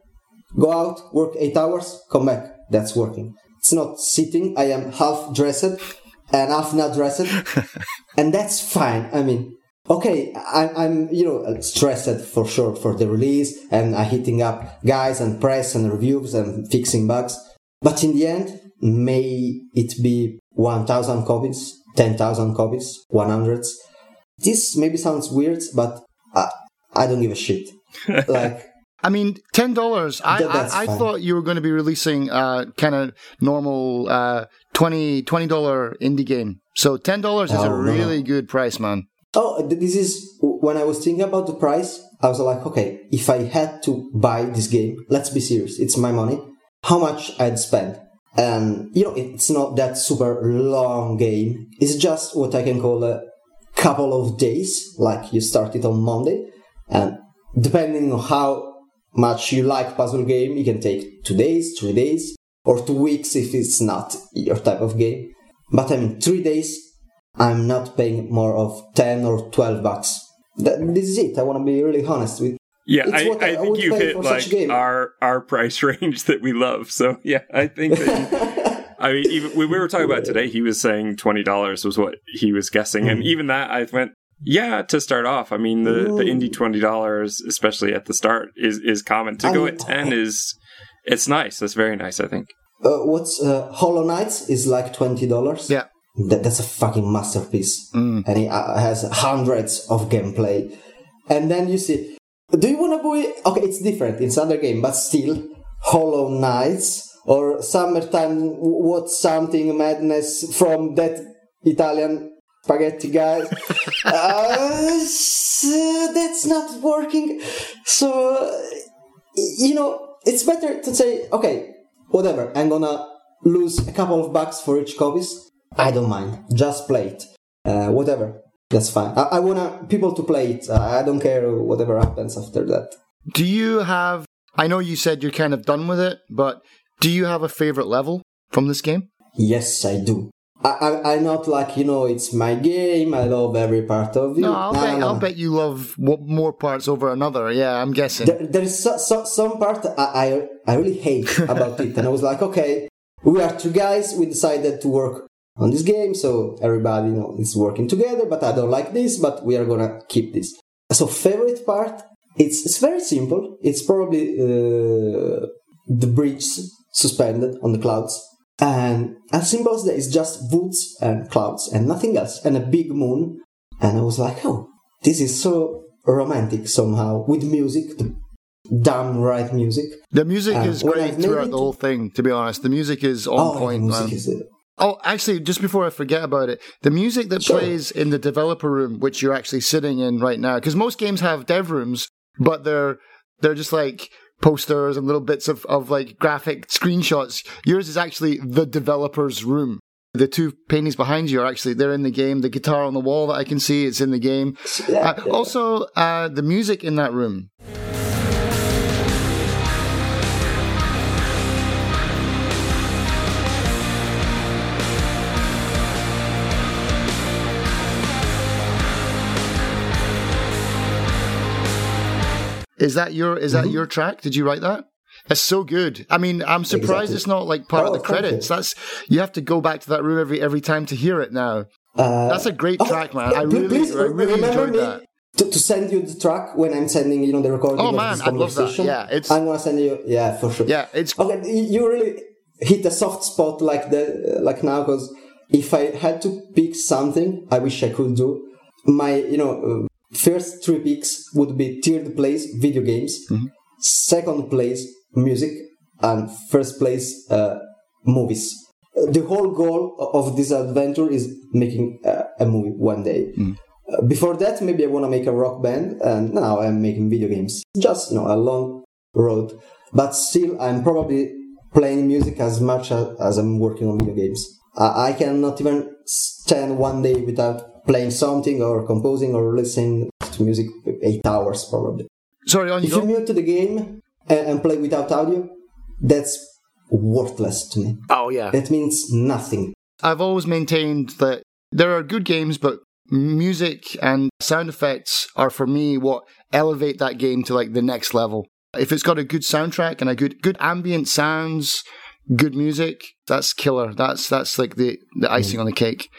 B: Go out, work eight hours, come back. That's working. It's not sitting. I am half dressed and half not dressed, and that's fine. I mean, okay, I'm, I'm you know stressed for sure for the release, and I'm hitting up guys and press and reviews and fixing bugs. But in the end, may it be 1,000 copies, 10,000 copies, 100s. This maybe sounds weird, but I, I don't give a shit. like,
C: I mean, ten dollars. I, I, I thought you were going to be releasing uh, kind of normal uh, 20 dollar indie game. So ten dollars is
B: Oh,
C: a
B: no, no.
C: really good price, man.
B: oh, this is when I was thinking about the price, I was like, okay, if I had to buy this game, let's be serious, it's my money, how much I'd spend. And, you know, it's not that super long game. It's just what I can call a couple of days, like you start it on Monday. And depending on how much you like puzzle game, you can take two days, three days, or two weeks if it's not your type of game. But I mean, three days, I'm not paying more of 10 or 12 bucks. That, this is it. I want to be really honest with
A: Yeah, I,
B: I-
A: I think you hit like our our price range that we love. So yeah, I think that I mean even when we were talking about today, he was saying twenty dollars was what he was guessing, and mm. even that I went, yeah, to start off. I mean the the mm. indie twenty dollars, especially at the start, is is common. To go at ten is it's nice. It's very nice. I think.
B: uh, what's uh, Hollow Knights is like $20.
C: Yeah.
B: That, that's a fucking masterpiece. And it uh, has hundreds of gameplay. And then you see, do you want to buy? Okay, it's different. It's another game, but still, Hollow Knights or Summertime, what something madness from that Italian spaghetti guy. uh, that's not working. So, uh, you know, it's better to say, okay, whatever, I'm gonna lose a couple of bucks for each copies. I don't mind. Just play it. Uh, whatever. That's fine. I, I wanna people to play it. Uh, I don't care whatever happens after that.
C: Do you have? I know you said you're kind of done with it, but do you have a favorite level from this game?
B: Yes, I do. I, I, I'm not like, you know, it's my game. I love every part of it.
C: No, I'll bet. I'll bet you love more parts over another. Yeah, I'm guessing.
B: There, there is so, so, some part I, I, I really hate about it. And I was like, okay, we are two guys. We decided to work on this game. So everybody, you know, is working together, but I don't like this, but we are going to keep this. So favorite part, it's, it's very simple. It's probably, uh, the bridge suspended on the clouds. And as simple as that, it's just woods and clouds and nothing else, and a big moon. And I was like, oh, this is so romantic somehow with music, the damn right music.
C: The music is great throughout
B: it-
C: the whole thing. To be honest, the music is on
B: oh,
C: point, man.
B: is
C: Oh, actually, just before I forget about it, the music that
B: Sure.
C: plays in the developer room, which you're actually sitting in right now, because most games have dev rooms, but they're they're just like posters and little bits of, of like graphic screenshots. Yours is actually the developer's room. The two paintings behind you are actually they're in the game. The guitar on the wall that I can see, it's in the game. Uh. Also, uh, the music in that room. Is that your is that your track? Did you write that? That's so good. I mean, I'm surprised
B: Exactly.
C: it's not like part
B: Oh,
C: of the
B: you.
C: credits. That's you have to go back to that room every every time to hear it now.
B: Uh,
C: That's a great
B: oh,
C: track, man. I really,
B: please
C: I really enjoyed
B: me
C: that.
B: To, to send you the track when I'm sending, you know, the recording
C: Oh, man, I'd love that. Yeah, it's-
B: I'm gonna send you. Yeah, for sure.
C: Yeah, it's
B: Okay, you really hit a soft spot like that, like now, because if I had to pick something, I wish I could do. My, you know, first three picks would be third place video games,
C: Mm-hmm.
B: second place music, and first place uh, movies. The whole goal of this adventure is making uh, a movie one day.
C: Mm.
B: Uh, before that, maybe I want to make a rock band, and now I'm making video games. Just you know, a long road, but still, I'm probably playing music as much as, as I'm working on video games. I, I cannot even stand one day without playing something or composing or listening to music eight hours probably.
C: sorry on you
B: If you
C: go.
B: mute the game and, and play without audio, that's worthless to me.
C: Oh yeah.
B: That means nothing.
C: I've always maintained that there are good games, but music and sound effects are for me what elevate that game to like the next level. If it's got a good soundtrack and a good good ambient sounds, good music, that's killer. That's that's like the the mm. icing on the cake.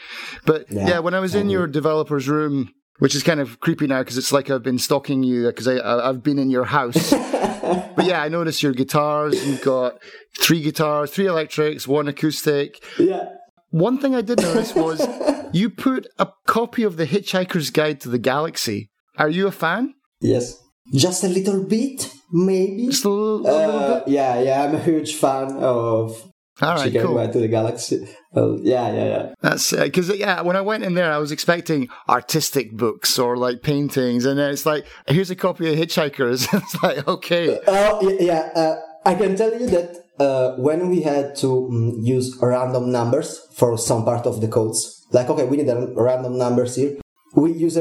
C: But yeah,
B: Yeah,
C: when I was in your developer's room, which is kind of creepy now because it's like I've been stalking you because I I- I've been in your house. but yeah, I noticed your guitars. You've got three guitars, three electrics, one acoustic.
B: Yeah.
C: One thing I did notice was you put a copy of The Hitchhiker's Guide to the Galaxy. Are you a fan?
B: Yes. Just a little bit, maybe.
C: Just a little,
B: Uh,
C: bit.
B: yeah, yeah, I'm a huge fan of
C: All right, cool.
B: To the Galaxy. Well, yeah, yeah, yeah.
C: That's because yeah, when I went in there, I was expecting artistic books or like paintings, and then it's like, here's a copy of Hitchhikers. it's like, okay,
B: Oh, y- yeah. Uh, I can tell you that uh, when we had to mm, use random numbers for some part of the codes, like, okay, we need a random numbers here, we used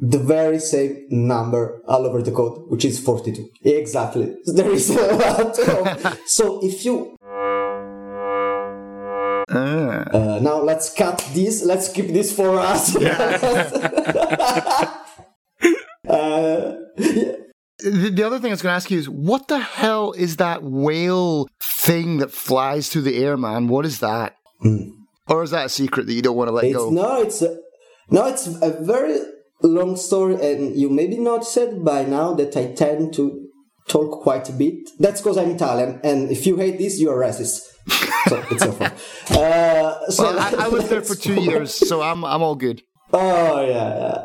B: the very same number all over the code, which is 42. Exactly. There is a lot of. so if you.
C: Ah.
B: Uh, now let's cut this, let's keep this for us. uh,
C: The, the other thing I was going to ask you is, what the hell is that whale thing that flies through the air, man? What is that? Or is that a secret that you don't want to let
B: It's
C: go?
B: no, it's a, no, it's a very long story, and you maybe noticed it by now that I tend to talk quite a bit. That's because I'm Italian, and if you hate this, you are racist. So it's your fault. Uh, so
C: Well, I, I lived there for two years, so I'm I'm all good.
B: Oh yeah, yeah.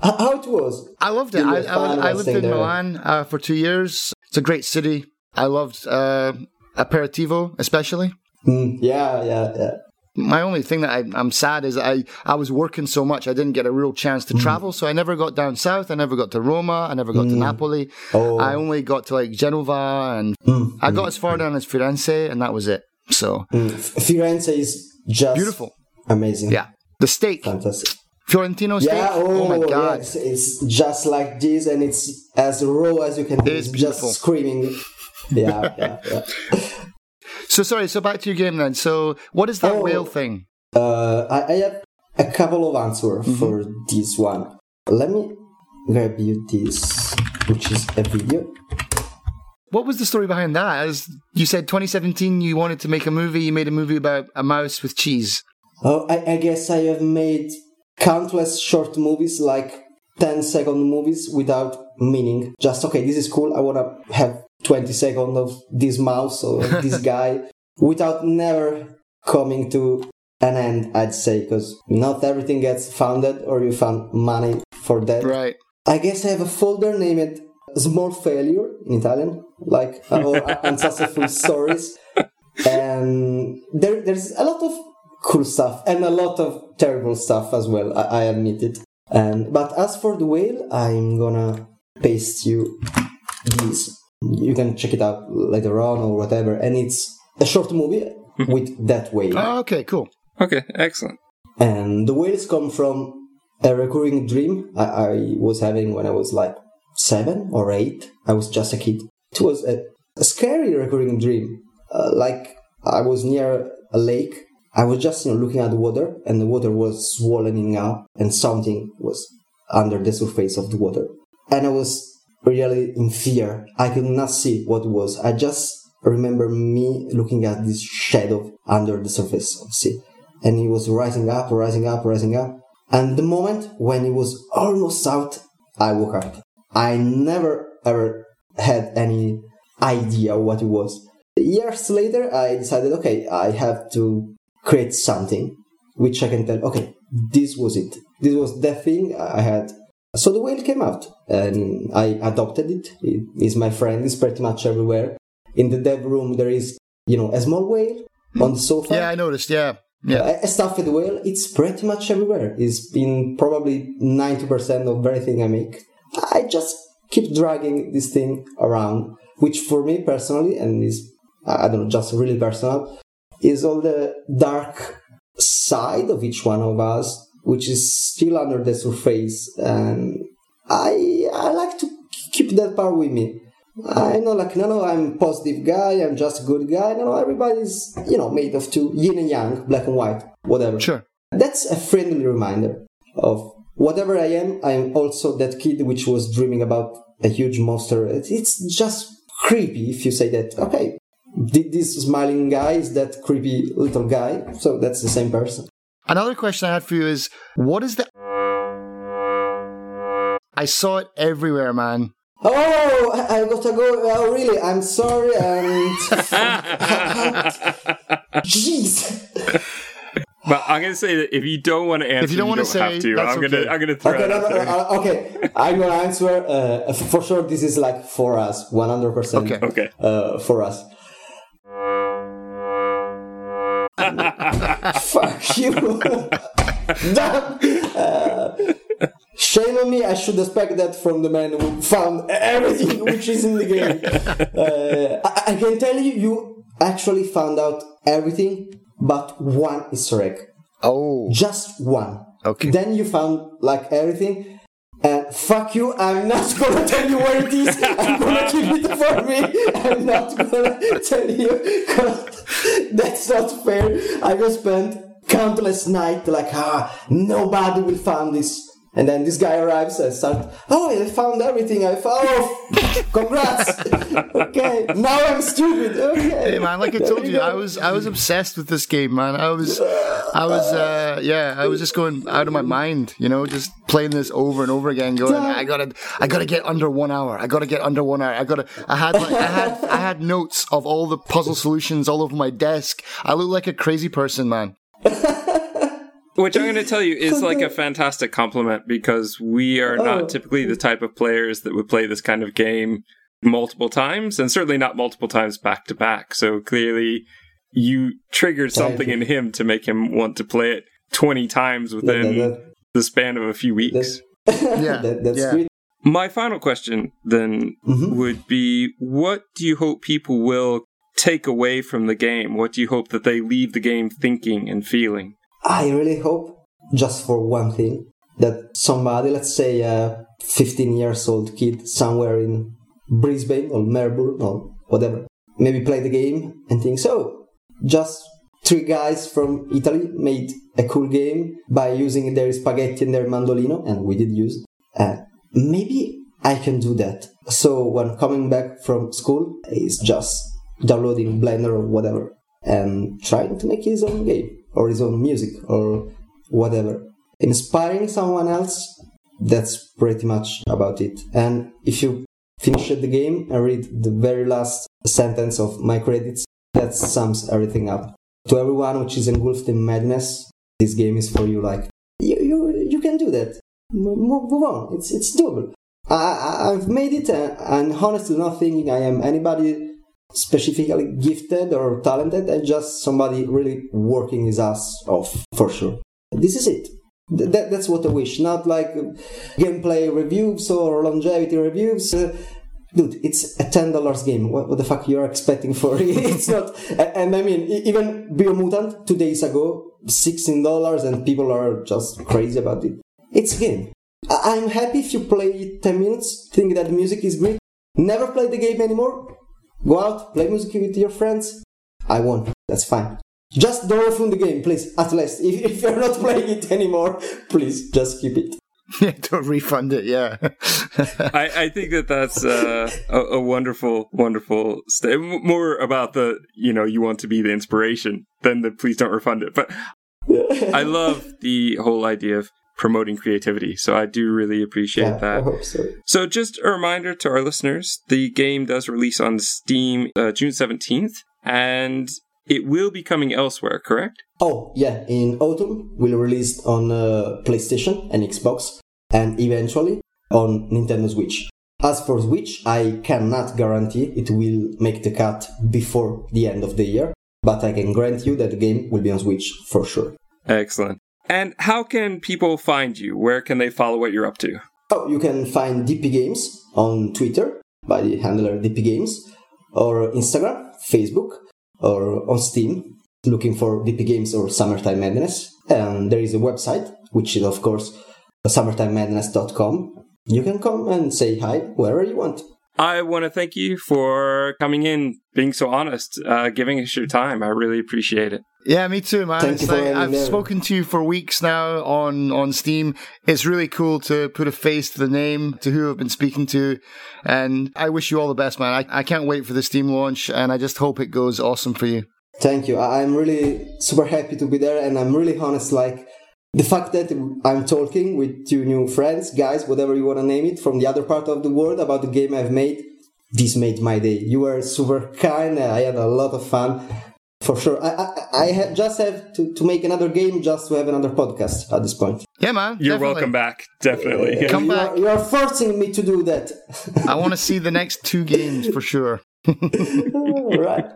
B: How it was?
C: I loved it. I, I, I lived in
B: there.
C: Milan uh, for two years. It's a great city. I loved uh, aperitivo, especially.
B: Mm, yeah, yeah, yeah.
C: My only thing that I, I'm sad is I, I was working so much, I didn't get a real chance
B: Mm.
C: to travel. So I never got down south. I never got to Roma. I never got to Napoli.
B: Oh.
C: I only got to like Genova and
B: Mm,
C: I got as far down as Firenze, and that was it. So
B: mm. Firenze is just
C: Beautiful.
B: amazing.
C: yeah, the steak,
B: fantastic.
C: Fiorentino steak.
B: Yeah, oh,
C: my god,
B: yes, it's just like this, and it's as raw as you can. be.
C: It's
B: It's
C: beautiful.
B: just screaming. Yeah, yeah, yeah.
C: So sorry. So back to your game then. So what is that
B: Oh.
C: whale thing?
B: Uh, I, I have a couple of answers
C: Mm-hmm.
B: for this one. Let me grab you this, which is a video.
C: What was the story behind that? As you said, 2017, you wanted to make a movie. You made a movie about a mouse with cheese.
B: Oh, I, I guess I have made countless short movies, like 10 second movies without meaning. Just, okay, this is cool. I want to have 20 seconds of this mouse or this guy without never coming to an end, I'd say, because not everything gets founded or you found money for that.
C: Right.
B: I guess I have a folder named Small Failure in Italian, like or unsuccessful stories, and there, there's a lot of cool stuff and a lot of terrible stuff as well. I, I admit it. And but as for the whale, I'm gonna paste you these. You can check it out later on or whatever. And it's a short movie with that whale.
C: Oh, okay, cool.
A: Okay, excellent.
B: And the whales come from a recurring dream I, I was having when I was like seven or eight. I was just a kid. It was a, a scary recurring dream. Uh, like I was near a lake. I was just you know, looking at the water, and the water was swelling up, and something was under the surface of the water. And I was really in fear. I could not see what it was. I just remember me looking at this shadow under the surface of the sea. And it was rising up, rising up, rising up. And the moment when it was almost out, I woke up. I never ever had any idea what it was. Years later, I decided, okay, I have to create something which I can tell, okay, this was it. This was the thing I had. So the whale came out and I adopted it. It is my friend. It's pretty much everywhere. In the dev room, there is, you know, a small whale on the sofa.
C: Yeah, I noticed. Yeah. Yeah.
B: A stuffed whale, it's pretty much everywhere. It's been probably 90% of everything I make. I just keep dragging this thing around, which for me personally, and is, I don't know, just really personal, is all the dark side of each one of us, which is still under the surface. And I, I like to keep that part with me. I know, like, no, no, I'm a positive guy, I'm just a good guy. No, no, everybody's, you know, made of two, yin and yang, black and white, whatever.
C: Sure.
B: That's a friendly reminder of whatever I am, I'm also that kid which was dreaming about a huge monster. It's just creepy if you say that, okay, did this smiling guy is that creepy little guy, so that's the same person.
C: Another question I had for you is what is the. I saw it everywhere, man.
B: Oh, I gotta go. Oh, really? I'm sorry. And jeez.
A: But I'm gonna say that if you don't want to answer,
C: if you don't want
A: to
C: say,
A: have to. I'm
C: okay.
A: gonna I'm gonna throw
B: okay,
A: it
B: no,
A: out
B: no,
A: there.
B: no, uh, okay. I'm gonna answer. Uh, for sure, this is like for us, 100. percent
C: Okay.
A: Okay.
B: Uh, for us. You. Uh, shame on me. I should expect that from the man who found everything which is in the game. Uh, I, I can tell you, you actually found out everything, but one Easter egg.
C: Oh.
B: Just one.
C: Okay.
B: Then you found like everything. And fuck you, I'm not gonna tell you where it is. I'm gonna keep it for me. I'm not gonna tell you. That's not fair. I just spent countless night, like, ah, nobody will find this. And then this guy arrives and start, oh, I found everything. I found, oh, congrats. okay, now I'm stupid. Okay.
C: Hey man, like I told you. I was I was obsessed with this game, man. I was I was uh yeah, I was just going out of my mind, you know, just playing this over and over again, going, I gotta I gotta get under one hour. I gotta get under one hour. I gotta I had like I had I had notes of all the puzzle solutions all over my desk. I look like a crazy person, man.
A: Which I'm going to tell you is like a fantastic compliment because we are
B: Oh.
A: not typically the type of players that would play this kind of game multiple times, and certainly not multiple times back to back. So clearly, you triggered something in him to make him want to play it 20 times
B: That-
A: within
B: that-
A: the span of a few weeks.
C: Yeah.
B: that- that's
C: yeah.
B: great.
A: My final question then
B: Mhm.
A: would be what do you hope people will take away from the game? What do you hope that they leave the game thinking and feeling?
B: I really hope, just for one thing, that somebody, let's say a 15 years old kid somewhere in Brisbane or Melbourne or whatever, maybe play the game and think, so, just three guys from Italy made a cool game by using their spaghetti and their mandolino, and we did use. Uh, maybe I can do that. So when coming back from school, it's just downloading Blender or whatever and trying to make his own game or his own music or whatever. Inspiring someone else, that's pretty much about it. And if you finish the game and read the very last sentence of my credits, that sums everything up. To everyone which is engulfed in madness, this game is for you. Like you, you, you can do that. Move, on. It's it's doable. I, I've made it, and honestly, not thinking I am anybody specifically gifted or talented. I'm just somebody really working his ass off for sure. This is it. Th- that, that's what I wish. Not like gameplay reviews or longevity reviews. Uh, dude, it's a ten dollars game. What, what the fuck you're expecting for it? it's not. And I mean, even Biomutant two days ago, sixteen dollars, and people are just crazy about it. It's a game. I'm happy if you play ten minutes, think that music is great. Never play the game anymore. Go out, play music with your friends. I won. That's fine. Just don't ruin the game, please. At least, if, if you're not playing it anymore, please just keep it.
C: Yeah, don't refund it. Yeah.
A: I, I think that that's uh, a, a wonderful, wonderful st- more about the you know you want to be the inspiration than the please don't refund it. But I love the whole idea of promoting creativity, so I do really appreciate
B: Yeah,
A: that.
B: so.
A: So, just a reminder to our listeners the game does release on Steam uh, June 17th, and it will be coming elsewhere, correct?
B: Oh, yeah, in autumn we'll release on uh, PlayStation and Xbox, and eventually on Nintendo Switch. As for Switch, I cannot guarantee it will make the cut before the end of the year, but I can grant you that the game will be on Switch for sure.
A: Excellent. And how can people find you? Where can they follow what you're up to?
B: Oh, you can find DP Games on Twitter by the handler DP Games, or Instagram, Facebook, or on Steam, looking for DP Games or Summertime Madness. And there is a website, which is of course summertimemadness.com. You can come and say hi wherever you want.
A: I want to thank you for coming in, being so honest, uh, giving us your time. I really appreciate it.
C: Yeah, me too, man.
B: Thank
C: it's like I've
B: there.
C: spoken to you for weeks now on on Steam. It's really cool to put a face to the name to who I've been speaking to, and I wish you all the best, man. I, I can't wait for the Steam launch, and I just hope it goes awesome for you.
B: Thank you. I'm really super happy to be there, and I'm really honest. Like the fact that I'm talking with two new friends, guys, whatever you want to name it, from the other part of the world about the game I've made. This made my day. You were super kind. I had a lot of fun, for sure. I I, I ha- just have to, to make another game just to have another podcast at this point.
C: Yeah, man.
A: You're
C: definitely.
A: welcome back, definitely.
C: Come
B: you,
C: back.
B: Are, you are forcing me to do that.
C: I want to see the next two games for sure.
B: All right.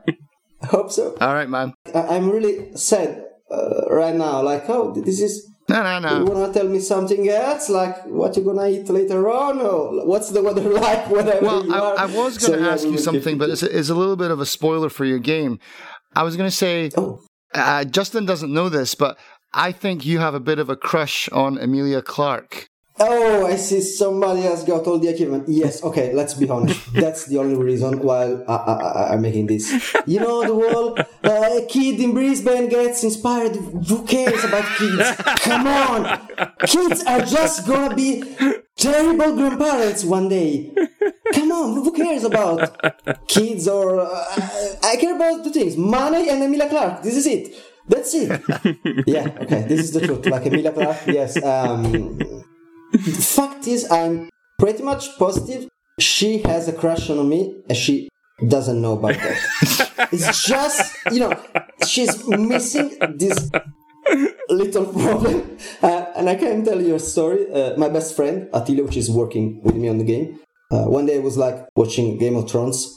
B: I hope so.
C: All right, man.
B: I- I'm really sad uh, right now. Like, oh, this is
C: No, no, no.
B: You wanna tell me something else, like what you gonna eat later on, or what's the weather like, whatever you
C: Well,
B: are?
C: I, I was going to
B: yeah,
C: ask
B: we
C: you something, but it's a, it's a little bit of a spoiler for your game. I was going to say,
B: Oh,
C: uh, Justin doesn't know this, but I think you have a bit of a crush on Emilia Clarke.
B: oh, I see somebody has got all the achievement. Yes, okay, let's be honest. That's the only reason why I, I'm making this. You know, the whole uh, kid in Brisbane gets inspired. Who cares about kids? Come on! Kids are just gonna be terrible grandparents one day. Who cares about kids or. Uh, I care about two things money and Emilia Clarke. This is it. That's it. yeah, okay, this is the truth. Like Emilia Clarke, yes. Um, the fact is, I'm pretty much positive she has a crush on me and she doesn't know about that. it's just, you know, she's missing this little problem. Uh, and I can tell you a story. Uh, my best friend, Attila, which is working with me on the game, uh, one day I was like watching Game of Thrones.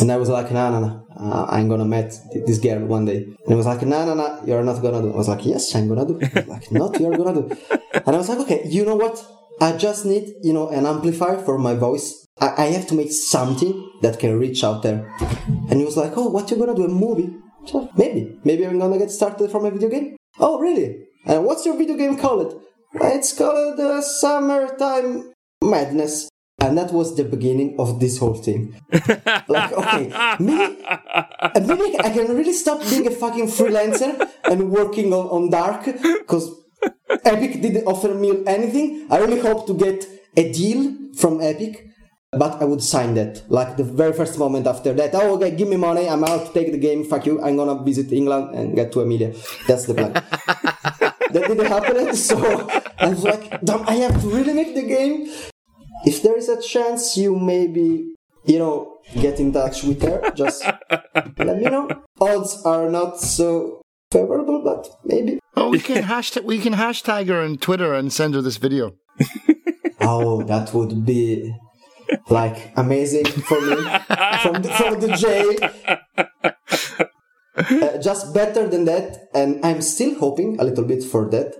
B: And I was like, no, no, no, uh, I'm gonna meet this girl one day. And he was like, no, no, no, you're not gonna do. I was like, yes, I'm gonna do. He was like, not, you're gonna do. And I was like, okay, you know what? I just need, you know, an amplifier for my voice. I, I have to make something that can reach out there. And he was like, oh, what you gonna do? A movie? So, maybe, maybe I'm gonna get started from a video game. Oh, really? And what's your video game called? It's called uh, Summertime Madness. And that was the beginning of this whole thing. like, okay, maybe, maybe I can really stop being a fucking freelancer and working on, on DARQ because Epic didn't offer me anything. I really hope to get a deal from Epic, but I would sign that. Like the very first moment after that, oh, okay, give me money, I'm out, take the game, fuck you, I'm gonna visit England and get to Emilia. That's the plan. that didn't happen, so I was like, damn, I have to really make the game. If there is a chance you maybe, you know, get in touch with her, just let me know. Odds are not so favorable, but maybe.
C: Oh, we can hashtag we can hashtag her on Twitter and send her this video.
B: Oh, that would be like amazing for me from the, from the jail. Uh, just better than that, and I'm still hoping a little bit for that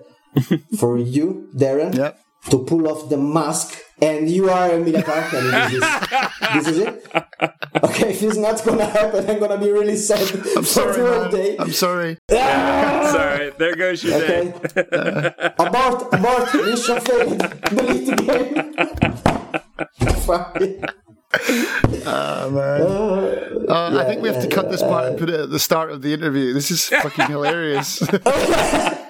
B: for you, Darren,
C: Yep.
B: To pull off the mask. And you are Emilia Clarke, and this is, this is it. Okay, if it's not gonna happen, I'm gonna be really sad for
C: Sorry,
B: the whole
C: man.
B: day.
C: I'm sorry. Ah!
A: Sorry, there goes your day.
B: Okay. abort, abort, mission failed. Delete the game.
C: Oh, man. Uh, I think we have to cut this part and put it at the start of the interview. This is fucking hilarious.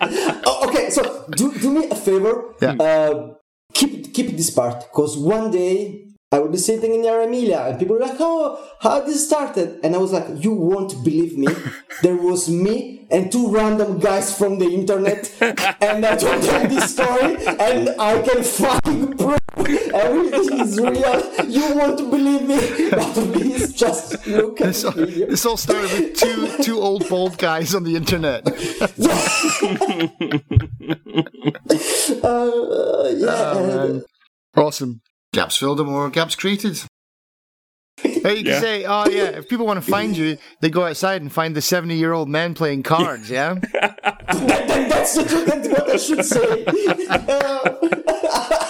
B: Oh, okay, so do, do me a favor.
C: Yeah.
B: Uh, keep keep this part because one day I would be sitting in Air Emilia and people were like, "Oh, how this started?" And I was like, "You won't believe me. there was me and two random guys from the internet, and I told them this story, and I can fucking prove everything is real. You won't believe me, but please just look at video."
C: this all started with two two old bald guys on the internet.
B: Uh, yeah,
C: Oh. Awesome. Gaps filled or gaps created. Hey, you can
A: Yeah.
C: say, oh yeah, if people want to find you, they go outside and find the seventy-year-old man playing cards. Yeah,
B: that, that- that's, that's what I should say. Uh,